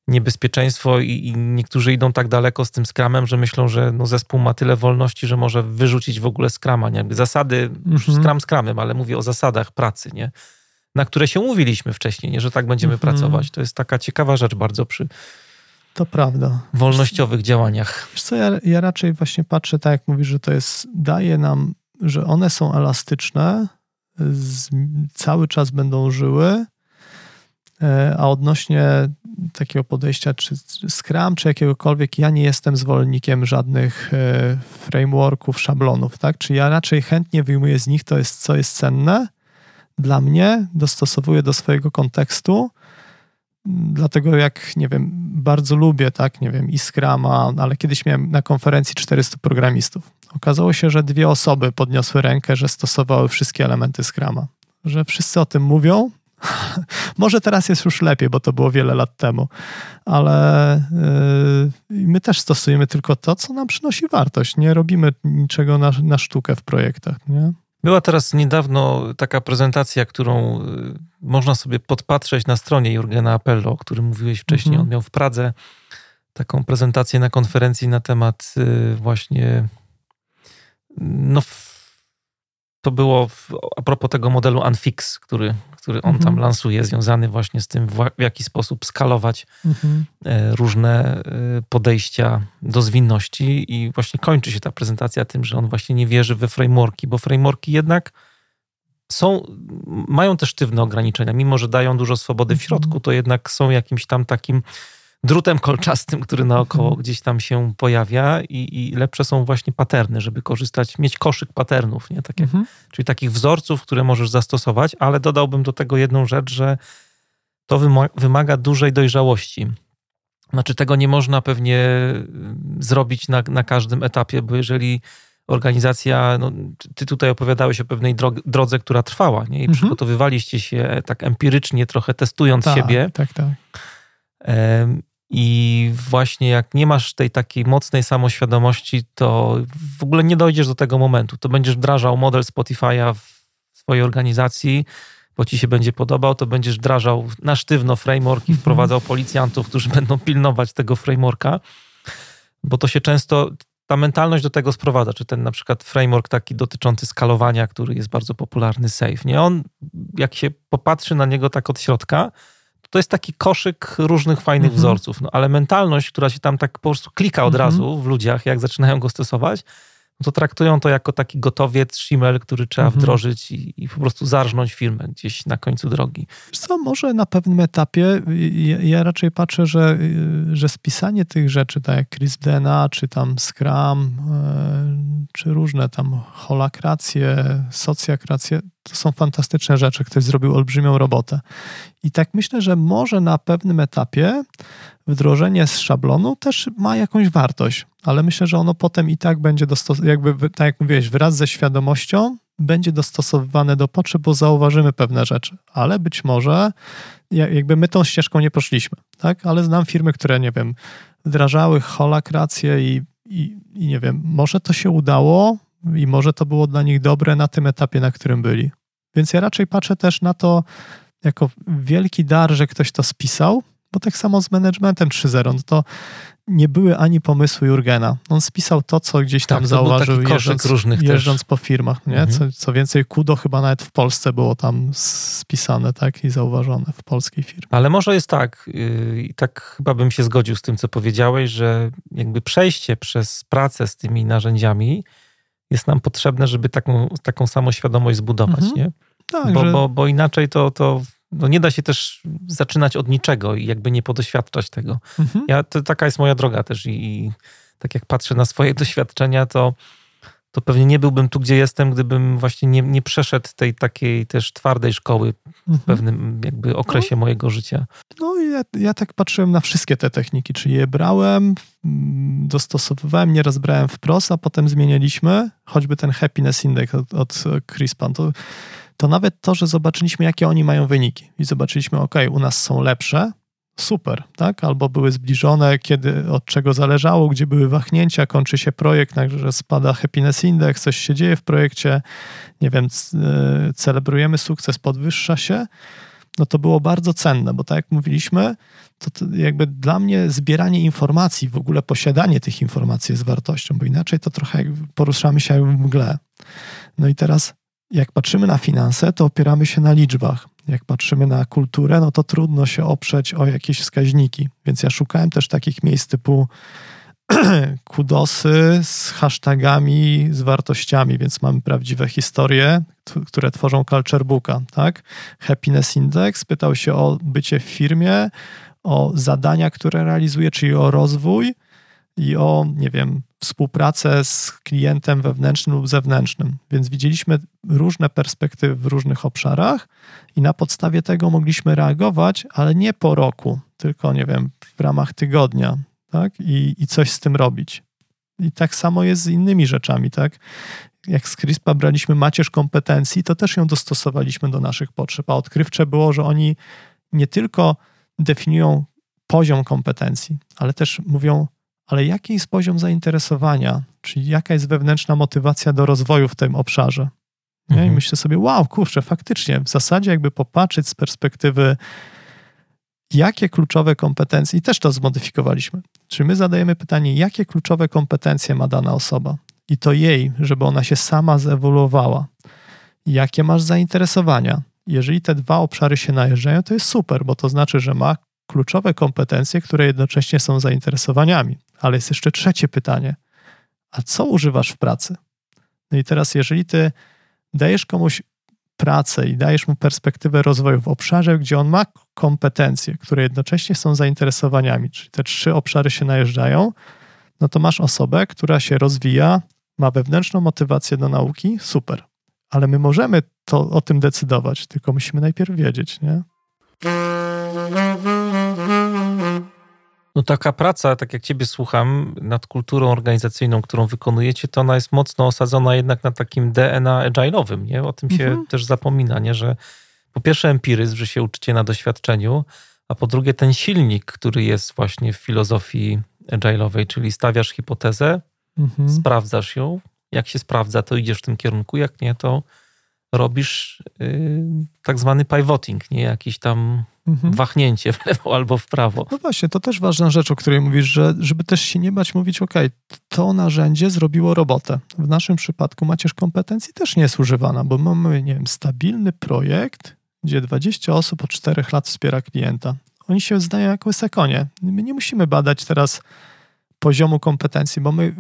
niebezpieczeństwo i, i, niektórzy idą tak daleko z tym skramem, że myślą, że no zespół ma tyle wolności, że może wyrzucić w ogóle skrama. Nie? Zasady, mhm. skram skramem, ale mówię o zasadach pracy, nie? na które się umówiliśmy wcześniej, nie? że tak będziemy mhm. pracować. To jest taka ciekawa rzecz bardzo przy to prawda. wolnościowych działaniach. Wiesz co, ja, ja raczej właśnie patrzę, tak jak mówisz, że to jest, daje nam, że one są elastyczne, z, cały czas będą żyły, E, a odnośnie takiego podejścia, czy Scrum, czy jakiegokolwiek, ja nie jestem zwolennikiem żadnych e, frameworków, szablonów, tak? Czy ja raczej chętnie wyjmuję z nich to, jest, co jest cenne dla mnie, dostosowuję do swojego kontekstu, dlatego jak, nie wiem, bardzo lubię, tak, nie wiem, i ale kiedyś miałem na konferencji 400 programistów. Okazało się, że dwie osoby podniosły rękę, że stosowały wszystkie elementy Scrama. Że wszyscy o tym mówią, Może teraz jest już lepiej, bo to było wiele lat temu, ale yy, my też stosujemy tylko to, co nam przynosi wartość. Nie robimy niczego na, na sztukę w projektach. Nie? Była teraz niedawno taka prezentacja, którą yy, można sobie podpatrzeć na stronie Jurgena Appello, o którym mówiłeś wcześniej. Mhm. On miał w Pradze taką prezentację na konferencji na temat yy, właśnie no, to było w, a propos tego modelu Unfix, który, który on mhm. tam lansuje, związany właśnie z tym, w, jaki sposób skalować mhm. E, różne e, podejścia do zwinności i właśnie kończy się ta prezentacja tym, że on właśnie nie wierzy we frameworki, bo frameworki jednak są, mają też sztywne ograniczenia, mimo że dają dużo swobody w mhm. środku, to jednak są jakimś tam takim drutem kolczastym, który naokoło mhm. gdzieś tam się pojawia i, i, lepsze są właśnie paterny, żeby korzystać, mieć koszyk paternów, nie? Takie, mhm. czyli takich wzorców, które możesz zastosować, ale dodałbym do tego jedną rzecz, że to wymaga dużej dojrzałości. Znaczy tego nie można pewnie y, zrobić na, na każdym etapie, bo jeżeli organizacja, no, ty tutaj opowiadałeś o pewnej drodze, która trwała, nie? I mhm. przygotowywaliście się tak empirycznie, trochę testując tak, siebie. Tak, tak. I właśnie jak nie masz tej takiej mocnej samoświadomości, to w ogóle nie dojdziesz do tego momentu. To będziesz wdrażał model Spotify'a w swojej organizacji, bo ci się będzie podobał, to będziesz wdrażał na sztywno framework i mhm. wprowadzał policjantów, którzy będą pilnować tego frameworka, bo to się często, ta mentalność do tego sprowadza, czy ten na przykład framework taki dotyczący skalowania, który jest bardzo popularny, Safe, nie? On, jak się popatrzy na niego tak od środka, to jest taki koszyk różnych fajnych mhm. wzorców, no, ale mentalność, która się tam tak po prostu klika od mhm. razu w ludziach, jak zaczynają go stosować, no to traktują to jako taki gotowiec, shimel, który trzeba mhm. wdrożyć i, i, po prostu zarżnąć firmę gdzieś na końcu drogi. Co, może na pewnym etapie ja, ja, raczej patrzę, że, że spisanie tych rzeczy, tak jak Chris DNA, czy tam Scrum, e, czy różne tam holakracje, socjakracje, to są fantastyczne rzeczy. Ktoś zrobił olbrzymią robotę. I tak myślę, że może na pewnym etapie wdrożenie z szablonu też ma jakąś wartość, ale myślę, że ono potem i tak będzie dostosowane, jakby, tak jak mówiłeś, wraz ze świadomością będzie dostosowywane do potrzeb, bo zauważymy pewne rzeczy, ale być może jakby my tą ścieżką nie poszliśmy, tak? Ale znam firmy, które, nie wiem, wdrażały holakrację i, i, i nie wiem, może to się udało i może to było dla nich dobre na tym etapie, na którym byli. Więc ja raczej patrzę też na to jako wielki dar, że ktoś to spisał, bo tak samo z managementem 3.0, no to nie były ani pomysły Jurgena. On spisał to, co gdzieś tam tak, zauważył jeżdżąc, różnych jeżdżąc po firmach. Nie? Mhm. Co, co, więcej, Kudo chyba nawet w Polsce było tam spisane tak i zauważone w polskiej firmie. Ale może jest tak, yy, i tak chyba bym się zgodził z tym, co powiedziałeś, że jakby przejście przez pracę z tymi narzędziami jest nam potrzebne, żeby taką, taką samą świadomość zbudować, mhm. nie? Tak, bo, że... bo, bo inaczej to, to no nie da się też zaczynać od niczego i jakby nie podoświadczać tego. Mhm. Ja, to, taka jest moja droga też i, i, tak jak patrzę na swoje doświadczenia, to, to pewnie nie byłbym tu, gdzie jestem, gdybym właśnie nie, nie przeszedł tej takiej też twardej szkoły w mhm. pewnym jakby okresie no, mojego życia. No i ja, ja tak patrzyłem na wszystkie te techniki, czyli je brałem, mm, dostosowywałem, nieraz brałem wprost, a potem zmienialiśmy, choćby ten happiness index od, od CRISPR, to to nawet to, że zobaczyliśmy, jakie oni mają wyniki i zobaczyliśmy, ok, u nas są lepsze, super, tak? Albo były zbliżone, kiedy, od czego zależało, gdzie były wahnięcia, kończy się projekt, że spada happiness index, coś się dzieje w projekcie, nie wiem, e, celebrujemy sukces, podwyższa się, no to było bardzo cenne, bo tak jak mówiliśmy, to, to jakby dla mnie zbieranie informacji, w ogóle posiadanie tych informacji jest wartością, bo inaczej to trochę poruszamy się w mgle. No i teraz jak patrzymy na finanse, to opieramy się na liczbach. Jak patrzymy na kulturę, no to trudno się oprzeć o jakieś wskaźniki. Więc ja szukałem też takich miejsc typu kudosy z hashtagami, z wartościami, więc mamy prawdziwe historie, które tworzą culture booka, tak? Happiness Index pytał się o bycie w firmie, o zadania, które realizuje, czyli o rozwój i o, nie wiem, współpracę z klientem wewnętrznym lub zewnętrznym. Więc widzieliśmy różne perspektywy w różnych obszarach i na podstawie tego mogliśmy reagować, ale nie po roku, tylko nie wiem, w ramach tygodnia, tak? I, i coś z tym robić. I tak samo jest z innymi rzeczami, tak? Jak z CRISPA braliśmy macierz kompetencji, to też ją dostosowaliśmy do naszych potrzeb. A odkrywcze było, że oni nie tylko definiują poziom kompetencji, ale też mówią, ale jaki jest poziom zainteresowania, czyli jaka jest wewnętrzna motywacja do rozwoju w tym obszarze. Mhm. I myślę sobie, wow, kurczę, faktycznie, w zasadzie jakby popatrzeć z perspektywy, jakie kluczowe kompetencje, i też to zmodyfikowaliśmy. Czy my zadajemy pytanie, jakie kluczowe kompetencje ma dana osoba? I to jej, żeby ona się sama zewoluowała. Jakie masz zainteresowania? Jeżeli te dwa obszary się najeżdżają, to jest super, bo to znaczy, że ma kluczowe kompetencje, które jednocześnie są zainteresowaniami. Ale jest jeszcze trzecie pytanie. A co używasz w pracy? No i teraz, jeżeli ty dajesz komuś pracę i dajesz mu perspektywę rozwoju w obszarze, gdzie on ma kompetencje, które jednocześnie są zainteresowaniami, czyli te trzy obszary się najeżdżają, no to masz osobę, która się rozwija, ma wewnętrzną motywację do nauki, super. Ale my możemy to o tym decydować, tylko musimy najpierw wiedzieć, nie? No taka praca, tak jak ciebie słucham, nad kulturą organizacyjną, którą wykonujecie, to ona jest mocno osadzona jednak na takim DNA agile'owym, nie? O tym się mhm. też zapomina, nie? Że po pierwsze empiryzm, że się uczycie na doświadczeniu, a po drugie ten silnik, który jest właśnie w filozofii agile'owej, czyli stawiasz hipotezę, mhm. sprawdzasz ją, jak się sprawdza, to idziesz w tym kierunku, jak nie, to robisz yy, tak zwany pivoting, nie? Jakiś tam mhm. wahnięcie w lewo albo w prawo. No właśnie, to też ważna rzecz, o której mówisz, że żeby też się nie bać mówić, ok, to narzędzie zrobiło robotę. W naszym przypadku macierz kompetencji też nie jest używana, bo mamy, nie wiem, stabilny projekt, gdzie 20 osób od 4 lat wspiera klienta. Oni się znają jako sekonie. My nie musimy badać teraz poziomu kompetencji, bo my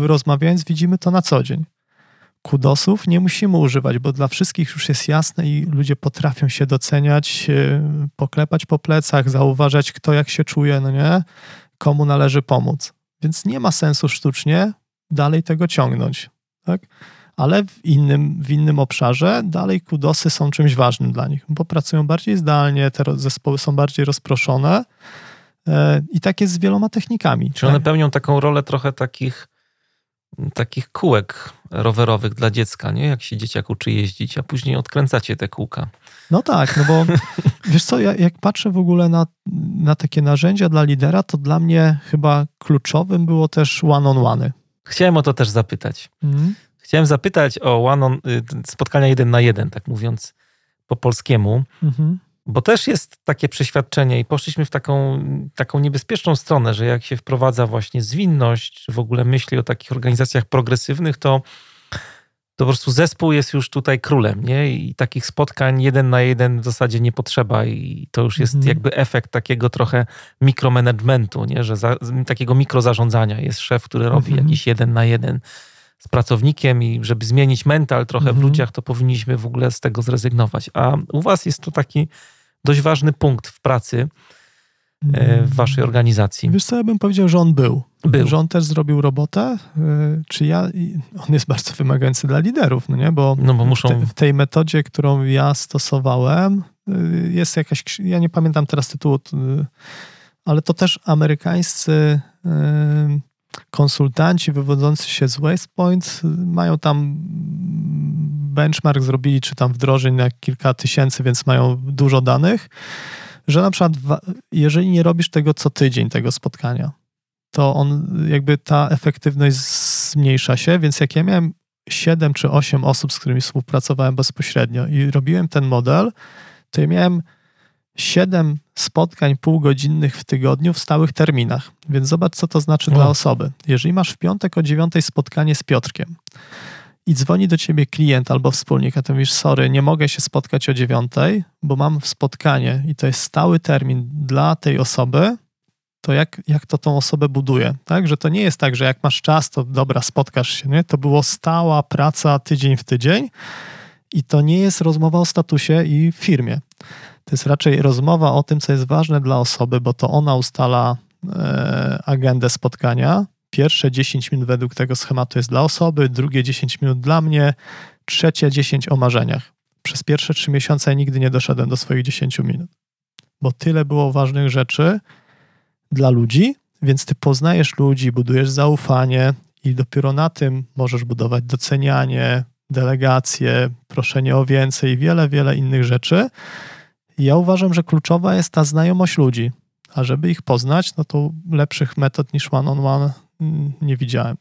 rozmawiając widzimy to na co dzień. Kudosów nie musimy używać, bo dla wszystkich już jest jasne i ludzie potrafią się doceniać, e, poklepać po plecach, zauważać, kto jak się czuje, no nie, komu należy pomóc. Więc nie ma sensu sztucznie dalej tego ciągnąć. Tak? ale w innym, w innym obszarze dalej kudosy są czymś ważnym dla nich, bo pracują bardziej zdalnie, te zespoły są bardziej rozproszone e, i tak jest z wieloma technikami. Czy one tak? pełnią taką rolę trochę takich, takich kółek rowerowych dla dziecka, nie? Jak się dzieciak uczy jeździć, a później odkręcacie te kółka. No tak, no bo wiesz co, ja, jak patrzę w ogóle na, na takie narzędzia dla lidera, to dla mnie chyba kluczowym było też one-on-one. Chciałem o to też zapytać. Mm. Chciałem zapytać o one on, y, spotkania jeden na jeden, tak mówiąc po polskiemu, mhm. Bo też jest takie przeświadczenie i poszliśmy w taką, taką niebezpieczną stronę, że jak się wprowadza właśnie zwinność, czy w ogóle myśli o takich organizacjach progresywnych, to to po prostu zespół jest już tutaj królem, nie? I takich spotkań jeden na jeden w zasadzie nie potrzeba i to już jest mhm. jakby efekt takiego trochę mikromanagementu, nie? Że za, takiego mikrozarządzania. Jest szef, który robi mhm. jakiś jeden na jeden z pracownikiem i żeby zmienić mental trochę mhm. w ludziach, to powinniśmy w ogóle z tego zrezygnować. A u was jest to taki dość ważny punkt w pracy e, w waszej mm. organizacji. Wiesz co, ja bym powiedział, że on był. był. Że on też zrobił robotę, e, czy ja, on jest bardzo wymagający dla liderów, no nie? Bo, no bo muszą... w, tej metodzie, którą ja stosowałem, e, jest jakaś, ja nie pamiętam teraz tytułu, ale to też amerykańscy konsultanci wywodzący się z West Point mają tam benchmark zrobili, czy tam wdrożeń na kilka tysięcy, więc mają dużo danych, że na przykład jeżeli nie robisz tego co tydzień, tego spotkania, to on jakby ta efektywność zmniejsza się, więc jak ja miałem 7 czy 8 osób, z którymi współpracowałem bezpośrednio i robiłem ten model, to ja miałem 7 spotkań półgodzinnych w tygodniu w stałych terminach. Więc zobacz, co to znaczy dla osoby. Jeżeli masz w piątek o 9 spotkanie z Piotrkiem i dzwoni do ciebie klient albo wspólnik, a ty mówisz, sorry, nie mogę się spotkać o 9, bo mam spotkanie i to jest stały termin dla tej osoby, to jak, jak to tą osobę buduje, tak? Że to nie jest tak, że jak masz czas, to dobra, spotkasz się, nie? To było stała praca tydzień w tydzień i to nie jest rozmowa o statusie i firmie. To jest raczej rozmowa o tym, co jest ważne dla osoby, bo to ona ustala e, agendę spotkania. Pierwsze 10 minut według tego schematu jest dla osoby, drugie 10 minut dla mnie, trzecie 10 o marzeniach. Przez pierwsze 3 miesiące nigdy nie doszedłem do swoich 10 minut, bo tyle było ważnych rzeczy dla ludzi, więc ty poznajesz ludzi, budujesz zaufanie i dopiero na tym możesz budować docenianie, delegacje, proszenie o więcej wiele, wiele innych rzeczy. Ja uważam, że kluczowa jest ta znajomość ludzi, a żeby ich poznać, no to lepszych metod niż one-on-one mm, nie widziałem.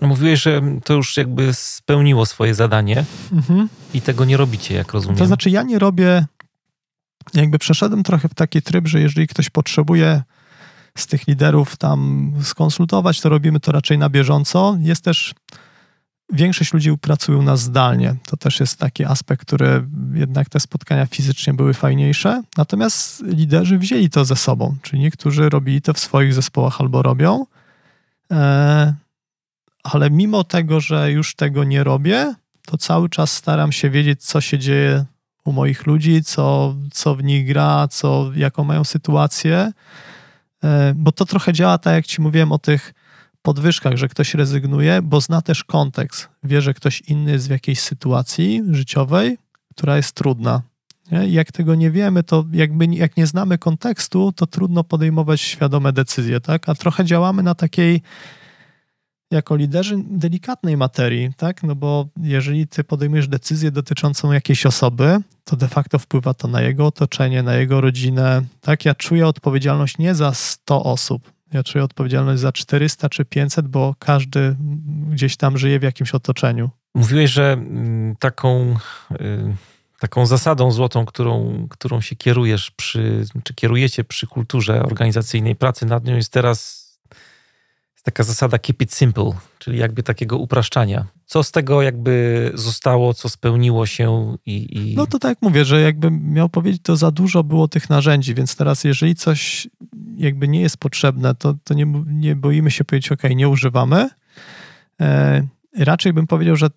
Mówiłeś, że to już jakby spełniło swoje zadanie mhm. i tego nie robicie, jak rozumiem. To znaczy, ja nie robię, jakby przeszedłem trochę w taki tryb, że jeżeli ktoś potrzebuje z tych liderów tam skonsultować, to robimy to raczej na bieżąco. Jest też Większość ludzi pracuje u nas zdalnie. To też jest taki aspekt, który jednak te spotkania fizycznie były fajniejsze. Natomiast liderzy wzięli to ze sobą, czyli niektórzy robili to w swoich zespołach albo robią. E, ale mimo tego, że już tego nie robię, to cały czas staram się wiedzieć, co się dzieje u moich ludzi, co, co w nich gra, co, jaką mają sytuację. E, bo to trochę działa tak, jak ci mówiłem o tych podwyżkach, że ktoś rezygnuje, bo zna też kontekst. Wie, że ktoś inny jest w jakiejś sytuacji życiowej, która jest trudna. Nie? Jak tego nie wiemy, to jakby jak nie znamy kontekstu, to trudno podejmować świadome decyzje, tak? A trochę działamy na takiej jako liderzy delikatnej materii, tak? No bo jeżeli ty podejmujesz decyzję dotyczącą jakiejś osoby, to de facto wpływa to na jego otoczenie, na jego rodzinę, tak? Ja czuję odpowiedzialność nie za 100 osób, ja czuję odpowiedzialność za 400 czy 500, bo każdy gdzieś tam żyje w jakimś otoczeniu. Mówiłeś, że mm, taką, y, taką zasadą złotą, którą, którą się kierujesz przy, czy kierujecie przy kulturze organizacyjnej pracy nad nią jest teraz taka zasada keep it simple, czyli jakby takiego upraszczania. Co z tego jakby zostało, co spełniło się i, i... No to tak jak mówię, że jakby miał powiedzieć, to za dużo było tych narzędzi, więc teraz jeżeli coś jakby nie jest potrzebne, to, to nie, nie boimy się powiedzieć, ok, nie używamy. E, raczej bym powiedział, że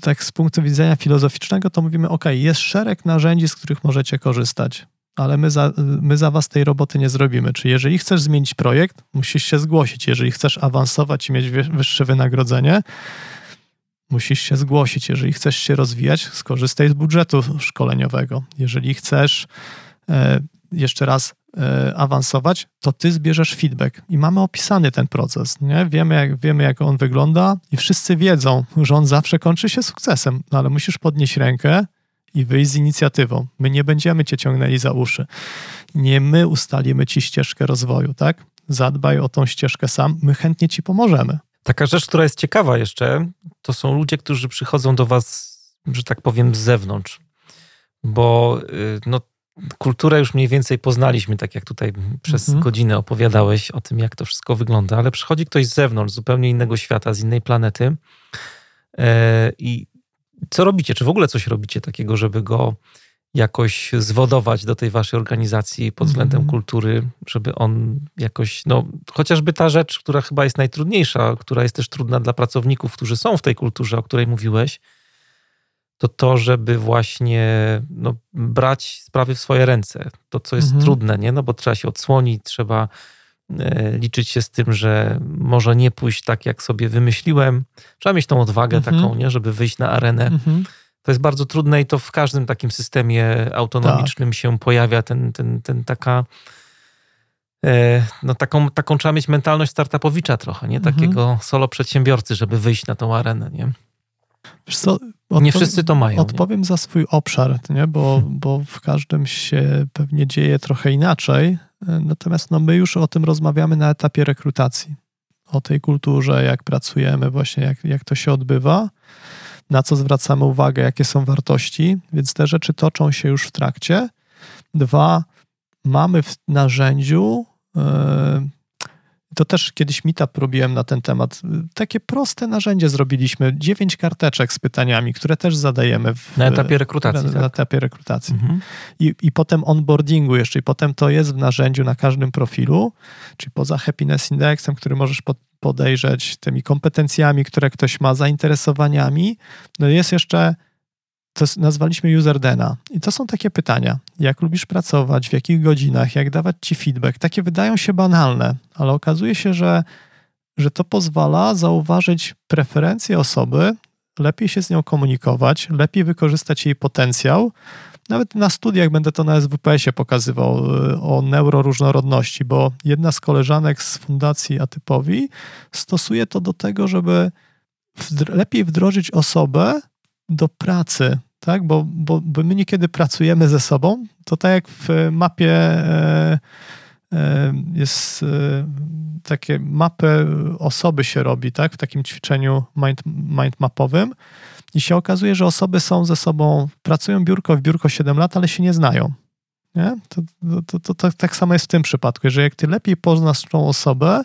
tak z punktu widzenia filozoficznego to mówimy, ok, jest szereg narzędzi, z których możecie korzystać ale my za, my za was tej roboty nie zrobimy. Czy jeżeli chcesz zmienić projekt, musisz się zgłosić. Jeżeli chcesz awansować i mieć wyższe wynagrodzenie, musisz się zgłosić. Jeżeli chcesz się rozwijać, skorzystaj z budżetu szkoleniowego. Jeżeli chcesz e, jeszcze raz e, awansować, to ty zbierzesz feedback. I mamy opisany ten proces. Nie? Wiemy, jak, wiemy, jak on wygląda, i wszyscy wiedzą, że on zawsze kończy się sukcesem, no ale musisz podnieść rękę i wyjść z inicjatywą. My nie będziemy cię ciągnęli za uszy. Nie my ustalimy ci ścieżkę rozwoju, tak? Zadbaj o tą ścieżkę sam, my chętnie ci pomożemy. Taka rzecz, która jest ciekawa jeszcze, to są ludzie, którzy przychodzą do was, że tak powiem, z zewnątrz. Bo y, no, kulturę już mniej więcej poznaliśmy, tak jak tutaj przez mhm. godzinę opowiadałeś o tym, jak to wszystko wygląda, ale przychodzi ktoś z zewnątrz, zupełnie innego świata, z innej planety. E, I co robicie? Czy w ogóle coś robicie takiego, żeby go jakoś zwodować do tej waszej organizacji pod względem mm. kultury, żeby on jakoś, no chociażby ta rzecz, która chyba jest najtrudniejsza, która jest też trudna dla pracowników, którzy są w tej kulturze, o której mówiłeś, to to, żeby właśnie no, brać sprawy w swoje ręce. To, co jest mm. trudne, nie? No bo trzeba się odsłonić, trzeba E, liczyć się z tym, że może nie pójść tak, jak sobie wymyśliłem. Trzeba mieć tą odwagę mhm. taką, nie, żeby wyjść na arenę. Mhm. To jest bardzo trudne i to w każdym takim systemie autonomicznym tak. się pojawia ten, ten, ten taka e, no taką, taką trzeba mieć mentalność startupowicza trochę, nie? Mhm. Takiego mhm. solo przedsiębiorcy, żeby wyjść na tą arenę, nie? Co, nie wszyscy to mają. Odpowiem nie? za swój obszar, nie? Bo, bo w każdym się pewnie dzieje trochę inaczej. Natomiast no, my już o tym rozmawiamy na etapie rekrutacji. O tej kulturze, jak pracujemy, właśnie jak, jak to się odbywa, na co zwracamy uwagę, jakie są wartości, więc te rzeczy toczą się już w trakcie. Dwa, mamy w narzędziu yy, to też kiedyś meetup robiłem na ten temat. Takie proste narzędzie zrobiliśmy. Dziewięć karteczek z pytaniami, które też zadajemy. W, na etapie rekrutacji. Na, tak? etapie rekrutacji. Mhm. I, I potem onboardingu jeszcze. I potem to jest w narzędziu na każdym profilu, czyli poza happiness indexem, który możesz pod, podejrzeć, tymi kompetencjami, które ktoś ma, zainteresowaniami. No jest jeszcze to nazwaliśmy userdena. I to są takie pytania. Jak lubisz pracować, w jakich godzinach, jak dawać ci feedback. Takie wydają się banalne, ale okazuje się, że, że to pozwala zauważyć preferencje osoby, lepiej się z nią komunikować, lepiej wykorzystać jej potencjał. Nawet na studiach będę to na SWPS-ie pokazywał y, o neuroróżnorodności, bo jedna z koleżanek z Fundacji Atypowi stosuje to do tego, żeby lepiej wdrożyć osobę, do pracy, tak? Bo, bo, bo my niekiedy pracujemy ze sobą, to tak jak w mapie e, e, jest e, takie mapy osoby się robi, tak? W takim ćwiczeniu mind, mind mapowym i się okazuje, że osoby są ze sobą, pracują biurko w biurko 7 lat, ale się nie znają. Nie? To, to, to, to, tak samo jest w tym przypadku, że jak ty lepiej poznasz tą osobę,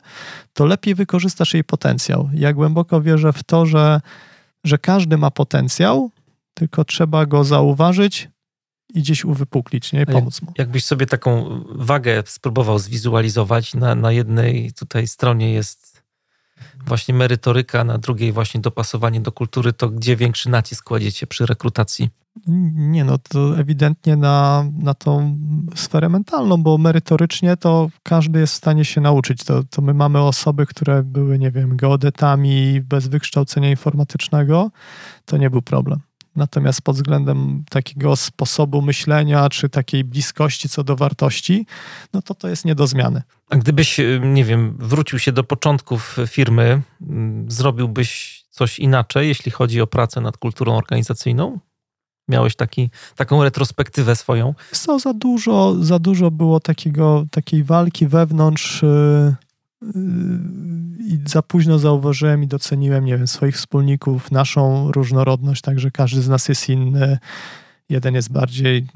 to lepiej wykorzystasz jej potencjał. Ja głęboko wierzę w to, że że każdy ma potencjał, tylko trzeba go zauważyć i gdzieś uwypuklić, nie? I pomóc mu. Jakbyś sobie taką wagę spróbował zwizualizować, na, na jednej tutaj stronie jest właśnie merytoryka, na drugiej właśnie dopasowanie do kultury, to gdzie większy nacisk kładziecie przy rekrutacji? Nie, no to ewidentnie na, na tą sferę mentalną, bo merytorycznie to każdy jest w stanie się nauczyć. To, to my mamy osoby, które były, nie wiem, geodetami bez wykształcenia informatycznego, to nie był problem. Natomiast pod względem takiego sposobu myślenia, czy takiej bliskości co do wartości, no to to jest nie do zmiany. A gdybyś, y, nie wiem, wrócił się do początków firmy, mm, zrobiłbyś coś inaczej, jeśli chodzi o pracę nad kulturą organizacyjną? Miałeś taki, taką retrospektywę swoją? Co, za dużo, za dużo było takiego, takiej walki wewnątrz yy, yy, i za późno zauważyłem i doceniłem, nie wiem, swoich wspólników, naszą różnorodność, także każdy z nas jest inny. Jeden jest bardziej,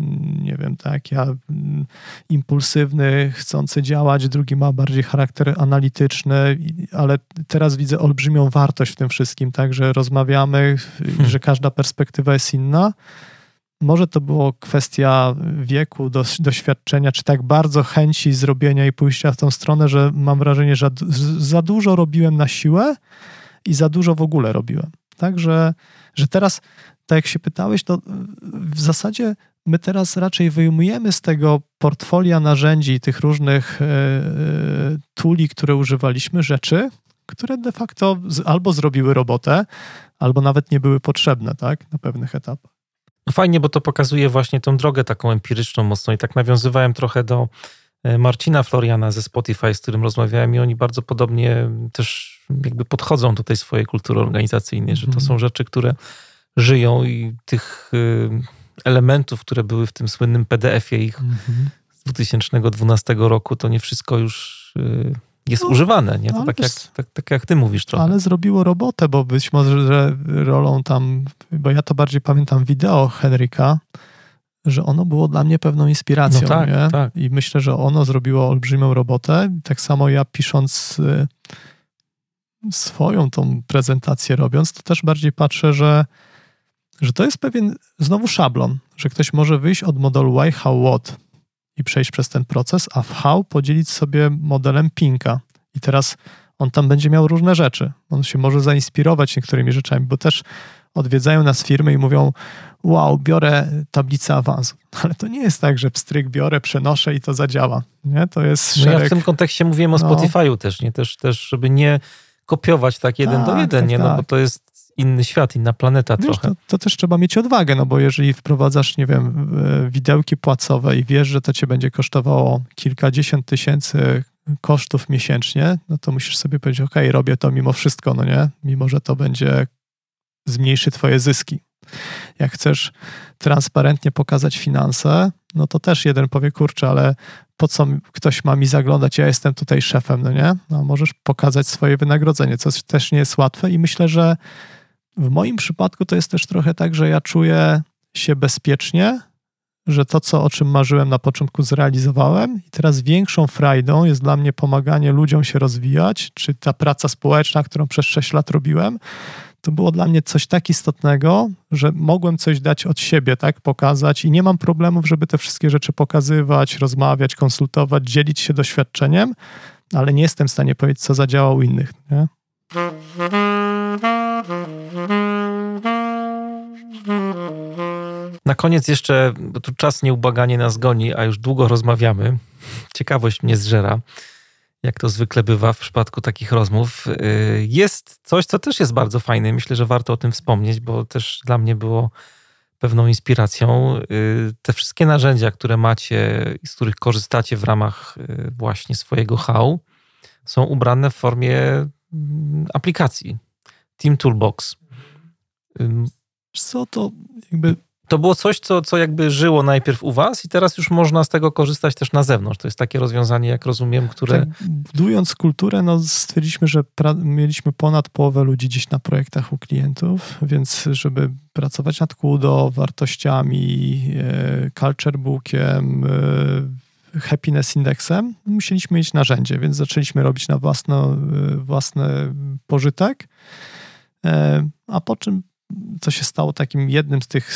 nie wiem, tak, ja mm, impulsywny, chcący działać, drugi ma bardziej charakter analityczny, ale teraz widzę olbrzymią wartość w tym wszystkim, tak, że rozmawiamy, hmm. że każda perspektywa jest inna. Może to było kwestia wieku, doświadczenia, czy tak bardzo chęci zrobienia i pójścia w tą stronę, że mam wrażenie, że za dużo robiłem na siłę i za dużo w ogóle robiłem. Także, że teraz tak jak się pytałeś, to w zasadzie my teraz raczej wyjmujemy z tego portfolia narzędzi, tych różnych e, e, tuli, które używaliśmy, rzeczy, które de facto albo zrobiły robotę, albo nawet nie były potrzebne, tak, na pewnych etapach. No fajnie, bo to pokazuje właśnie tą drogę taką empiryczną mocno i tak nawiązywałem trochę do e, Marcina Floriana ze Spotify, z którym rozmawiałem i oni bardzo podobnie też jakby podchodzą do tej swojej kultury organizacyjnej, że to mhm. są rzeczy, które żyją i tych y, elementów, które były w tym słynnym PDF-ie ich mhm. z 2012 roku, to nie wszystko już y, jest no, używane, nie? To tak jak, tak, tak, jak ty mówisz trochę. Ale zrobiło robotę, bo być może rolą tam, bo ja to bardziej pamiętam wideo Henryka, że ono było dla mnie pewną inspiracją, no tak, nie? Tak. I myślę, że ono zrobiło olbrzymią robotę. Tak samo ja pisząc y, swoją tą prezentację robiąc, to też bardziej patrzę, że że to jest pewien znowu szablon, że ktoś może wyjść od modelu why, how, what i przejść przez ten proces, a w how podzielić sobie modelem Pinka. I teraz on tam będzie miał różne rzeczy. On się może zainspirować niektórymi rzeczami, bo też odwiedzają nas firmy i mówią: Wow, biorę tablicę awansu. Ale to nie jest tak, że pstryk biorę, przenoszę i to zadziała. Nie? To jest szereg... no ja w tym kontekście mówiłem o no. Spotify'u też, nie? Też, też, żeby nie kopiować tak jeden tak, do jeden, tak, nie? No tak. bo to jest inny świat, inna planeta wiesz, trochę. To, to, też trzeba mieć odwagę, no bo jeżeli wprowadzasz, nie wiem, widełki płacowe i wiesz, że to cię będzie kosztowało kilkadziesiąt tysięcy kosztów miesięcznie, no to musisz sobie powiedzieć, ok, robię to mimo wszystko, no nie? Mimo, że to będzie zmniejszy twoje zyski. Jak chcesz transparentnie pokazać finanse, no to też jeden powie, kurczę, ale po co ktoś ma mi zaglądać, ja jestem tutaj szefem, no nie? No, możesz pokazać swoje wynagrodzenie, co też nie jest łatwe i myślę, że w moim przypadku to jest też trochę tak, że ja czuję się bezpiecznie, że to, co, o czym marzyłem na początku, zrealizowałem, i teraz większą frajdą jest dla mnie pomaganie ludziom się rozwijać, czy ta praca społeczna, którą przez 6 lat robiłem, to było dla mnie coś tak istotnego, że mogłem coś dać od siebie, tak, pokazać i nie mam problemów, żeby te wszystkie rzeczy pokazywać, rozmawiać, konsultować, dzielić się doświadczeniem, ale nie jestem w stanie powiedzieć, co zadziała u innych. Nie? Na koniec jeszcze, bo tu czas nieubaganie nas goni, a już długo rozmawiamy. Ciekawość mnie zżera, jak to zwykle bywa w przypadku takich rozmów. Y, jest coś, co też jest bardzo fajne. Myślę, że warto o tym wspomnieć, bo też dla mnie było pewną inspiracją. Y, te wszystkie narzędzia, które macie i z których korzystacie w ramach y, właśnie swojego HAU, są ubrane w formie mm, aplikacji. Team Toolbox. Co to jakby to było coś, co, co jakby żyło najpierw u was i teraz już można z tego korzystać też na zewnątrz. To jest takie rozwiązanie, jak rozumiem, które... Tak, budując kulturę, no stwierdziliśmy, że mieliśmy ponad połowę ludzi dziś na projektach u klientów, więc żeby pracować nad KUDO, wartościami, e, culture bookiem, e, happiness indexem, musieliśmy mieć narzędzie, więc zaczęliśmy robić na własny, e, własny pożytek, a po czym co się stało takim jednym z tych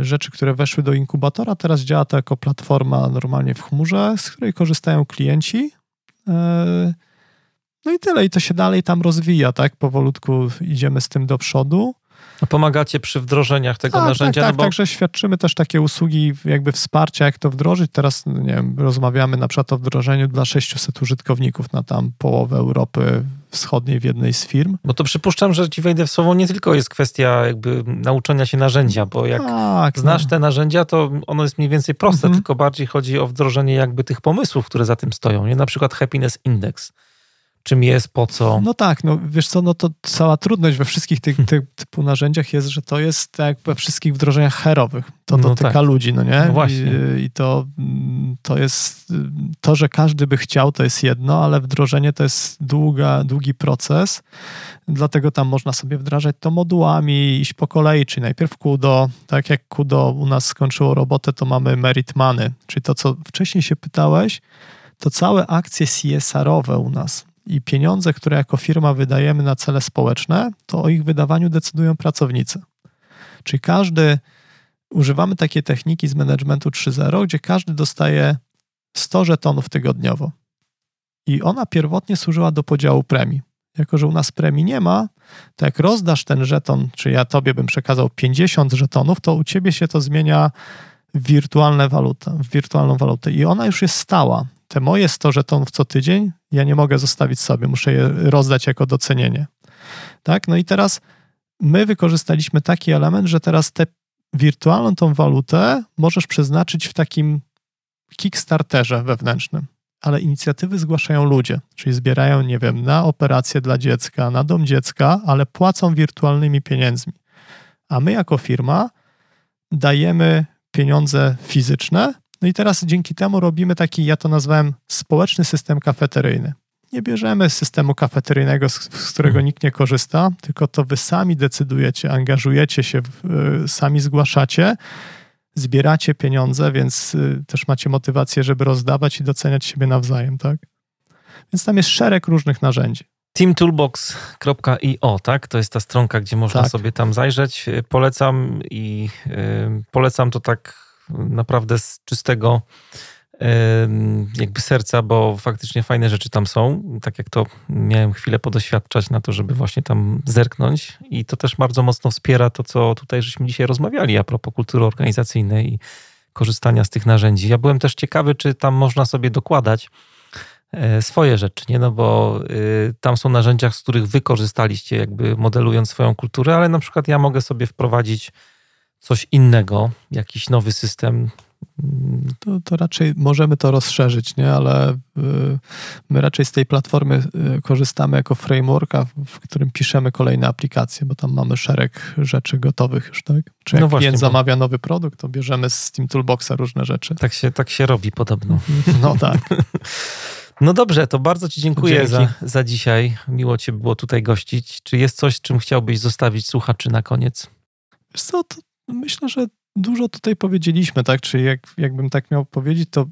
rzeczy, które weszły do inkubatora. Teraz działa to jako platforma normalnie w chmurze, z której korzystają klienci. E, no i tyle, i to się dalej tam rozwija, tak? Powolutku idziemy z tym do przodu. Pomagacie przy wdrożeniach tego tak, narzędzia? Tak, tak, no bo... także świadczymy też takie usługi jakby wsparcia, jak to wdrożyć. Teraz, nie wiem, rozmawiamy na przykład o wdrożeniu dla 600 użytkowników na tam połowę Europy Wschodniej w jednej z firm. Bo to przypuszczam, że ci wejdę w słowo, nie tylko jest kwestia jakby nauczenia się narzędzia, bo jak tak, znasz no. te narzędzia, to ono jest mniej więcej proste, mhm. tylko bardziej chodzi o wdrożenie jakby tych pomysłów, które za tym stoją. Nie? Na przykład Happiness Index czym jest, po co. No tak, no wiesz co, no to cała trudność we wszystkich tych, tych typu narzędziach jest, że to jest tak jak we wszystkich wdrożeniach herowych. To no dotyka tak. ludzi, no nie? No właśnie. I, I, to, to jest, to, że każdy by chciał, to jest jedno, ale wdrożenie to jest długa, długi proces, dlatego tam można sobie wdrażać to modułami, iść po kolei, czyli najpierw KUDO, tak jak KUDO u nas skończyło robotę, to mamy Merit Money, czyli to, co wcześniej się pytałeś, to całe akcje CSR-owe u nas, i pieniądze, które jako firma wydajemy na cele społeczne, to o ich wydawaniu decydują pracownicy. Czyli każdy, używamy takiej techniki z managementu 3.0, gdzie każdy dostaje 100 żetonów tygodniowo. I ona pierwotnie służyła do podziału premii. Jako, że u nas premii nie ma, to jak rozdasz ten żeton, czy ja tobie bym przekazał 50 żetonów, to u ciebie się to zmienia w wirtualne w wirtualną walutę. I ona już jest stała te moje 100 żetonów co tydzień ja nie mogę zostawić sobie, muszę je rozdać jako docenienie. Tak? No i teraz my wykorzystaliśmy taki element, że teraz tę wirtualną tą walutę możesz przeznaczyć w takim Kickstarterze wewnętrznym, ale inicjatywy zgłaszają ludzie, czyli zbierają, nie wiem, na operację dla dziecka, na dom dziecka, ale płacą wirtualnymi pieniędzmi. A my jako firma dajemy pieniądze fizyczne no i teraz dzięki temu robimy taki, ja to nazwałem społeczny system kafeteryjny. Nie bierzemy systemu kafeteryjnego, z, z którego nikt nie korzysta, tylko to wy sami decydujecie, angażujecie się, y, sami zgłaszacie, zbieracie pieniądze, więc y, też macie motywację, żeby rozdawać i doceniać siebie nawzajem, tak? Więc tam jest szereg różnych narzędzi. teamtoolbox.io, tak? To jest ta stronka, gdzie można tak. sobie tam zajrzeć. Polecam i yy, polecam to tak naprawdę z czystego jakby serca, bo faktycznie fajne rzeczy tam są. Tak jak to miałem chwilę podoświadczać na to, żeby właśnie tam zerknąć i to też bardzo mocno wspiera to, co tutaj żeśmy dzisiaj rozmawiali a propos kultury organizacyjnej i korzystania z tych narzędzi. Ja byłem też ciekawy, czy tam można sobie dokładać e, swoje rzeczy, nie? No bo y, tam są narzędzia, z których wy korzystaliście, jakby modelując swoją kulturę, ale na przykład ja mogę sobie wprowadzić coś innego, jakiś nowy system. To, to raczej możemy to rozszerzyć, nie? ale y, my raczej z tej platformy y, korzystamy jako frameworka, w którym piszemy kolejne aplikacje, bo tam mamy szereg rzeczy gotowych już, tak? Czy jak no właśnie, klient zamawia nowy produkt, to bierzemy z Steam Toolboxa różne rzeczy. Tak się, tak się robi podobno. No tak. No dobrze, to bardzo Ci dziękuję za, za dzisiaj. Miło Cię było tutaj gościć. Czy jest coś, czym chciałbyś zostawić słuchaczy na koniec? Wiesz co, to myślę, że dużo tutaj powiedzieliśmy, tak? Czyli jak, jakbym tak miał powiedzieć, to,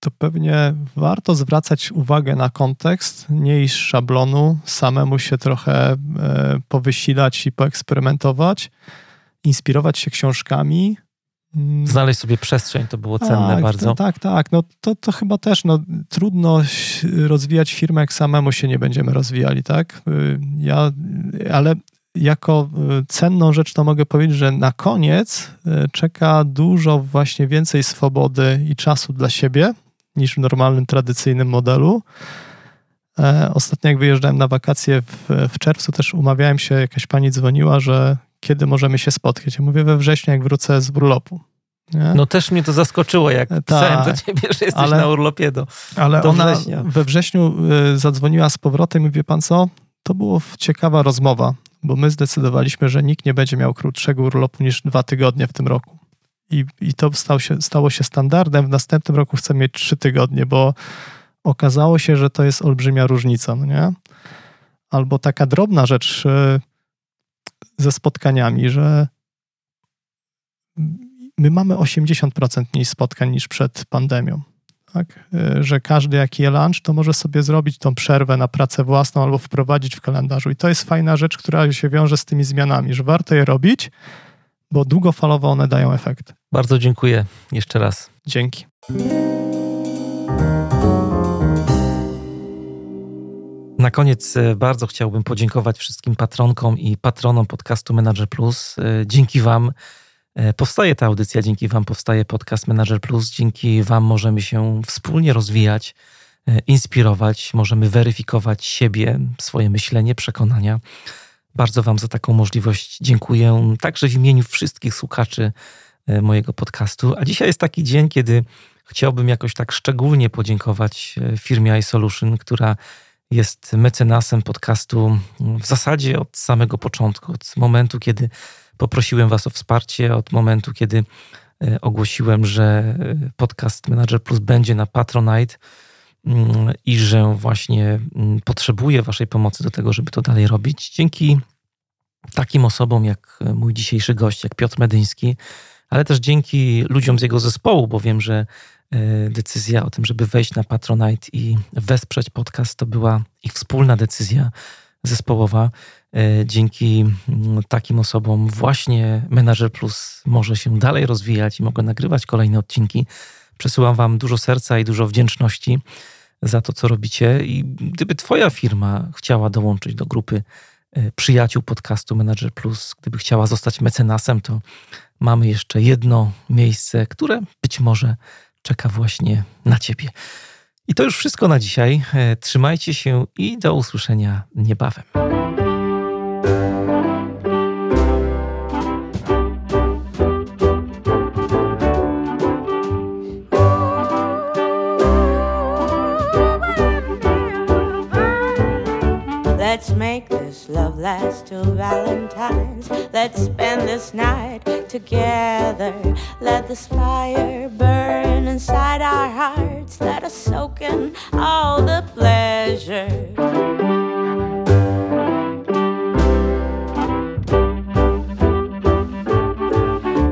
to pewnie warto zwracać uwagę na kontekst, nie iść szablonu, samemu się trochę e, powysilać i poeksperymentować, inspirować się książkami. Mm. Znaleźć sobie przestrzeń, to było cenne tak, bardzo. To, tak, tak. No to, to chyba też no, trudno rozwijać firmę, jak samemu się nie będziemy rozwijali, tak? Y, ja, ale jako y, cenną rzecz to mogę powiedzieć, że na koniec y, czeka dużo właśnie więcej swobody i czasu dla siebie niż w normalnym, tradycyjnym modelu. E, ostatnio jak wyjeżdżałem na wakacje w, w czerwcu, też umawiałem się, jakaś pani dzwoniła, że kiedy możemy się spotkać. Ja mówię we wrześniu, jak wrócę z urlopu. Nie? No też mnie to zaskoczyło, jak e, pisałem do ciebie, że jesteś ale, na urlopie do Ale do ona września. we wrześniu y, zadzwoniła z powrotem i wie pan co? To była ciekawa rozmowa bo my zdecydowaliśmy, że nikt nie będzie miał krótszego urlopu niż dwa tygodnie w tym roku. I, i to stało się, stało się standardem. W następnym roku chcę mieć trzy tygodnie, bo okazało się, że to jest olbrzymia różnica, no nie? Albo taka drobna rzecz e, ze spotkaniami, że my mamy 80% mniej spotkań niż przed pandemią tak? E, że każdy jak je lunch, to może sobie zrobić tą przerwę na pracę własną albo wprowadzić w kalendarzu. I to jest fajna rzecz, która się wiąże z tymi zmianami, że warto je robić, bo długofalowo one dają efekt. Bardzo dziękuję jeszcze raz. Dzięki. Na koniec e, bardzo chciałbym podziękować wszystkim patronkom i patronom podcastu Manager Plus. E, dzięki Wam powstaje ta audycja, dzięki Wam powstaje podcast Manager Plus, dzięki Wam możemy się wspólnie rozwijać, inspirować, możemy weryfikować siebie, swoje myślenie, przekonania. Bardzo Wam za taką możliwość dziękuję, także w imieniu wszystkich słuchaczy mojego podcastu. A dzisiaj jest taki dzień, kiedy chciałbym jakoś tak szczególnie podziękować firmie iSolution, która jest mecenasem podcastu w zasadzie od samego początku, od momentu, kiedy poprosiłem Was o wsparcie, od momentu, kiedy e, ogłosiłem, że e, podcast Manager Plus będzie na Patronite mm, i że właśnie mm, potrzebuję Waszej pomocy do tego, żeby to dalej robić. Dzięki takim osobom jak mój dzisiejszy gość, jak Piotr Medyński, ale też dzięki ludziom z jego zespołu, bo wiem, że E, decyzja o tym, żeby wejść na Patronite i wesprzeć podcast, to była ich wspólna decyzja zespołowa. E, dzięki mm, takim osobom właśnie Manager Plus może się dalej rozwijać i mogę nagrywać kolejne odcinki. Przesyłam Wam dużo serca i dużo wdzięczności za to, co robicie. I gdyby Twoja firma chciała dołączyć do grupy e, przyjaciół podcastu Manager Plus, gdyby chciała zostać mecenasem, to mamy jeszcze jedno miejsce, które być może czeka właśnie na Ciebie. I to już wszystko na dzisiaj. E, trzymajcie się i do usłyszenia niebawem. Last till Valentine's. Let's spend this night together. Let this fire burn inside our hearts. Let us soak in all the pleasure.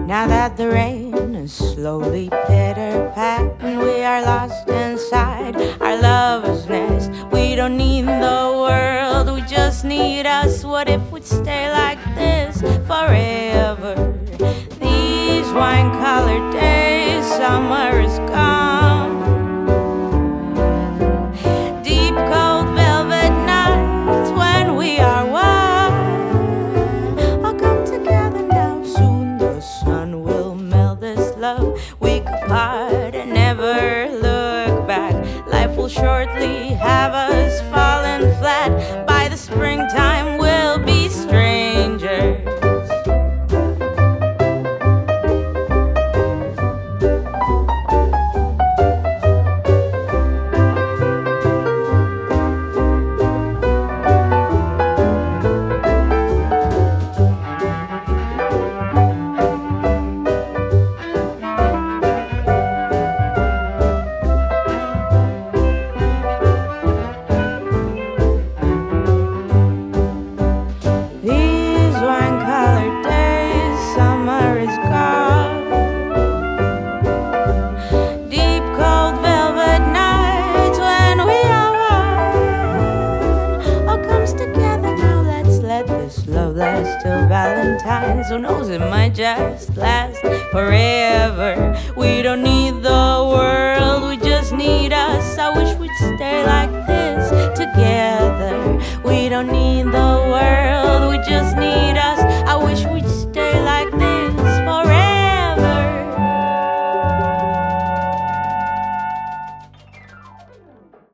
Now that the rain is slowly pitter patting, we are lost inside lover's nest. We don't need the world, we just need us. What if we'd stay like this forever? These wine colored days, summer is gone. Shortly have us falling flat might just last forever. We don't need the world, we just need us. I wish we'd stay like this together. We don't need the world, we just need us. I wish we'd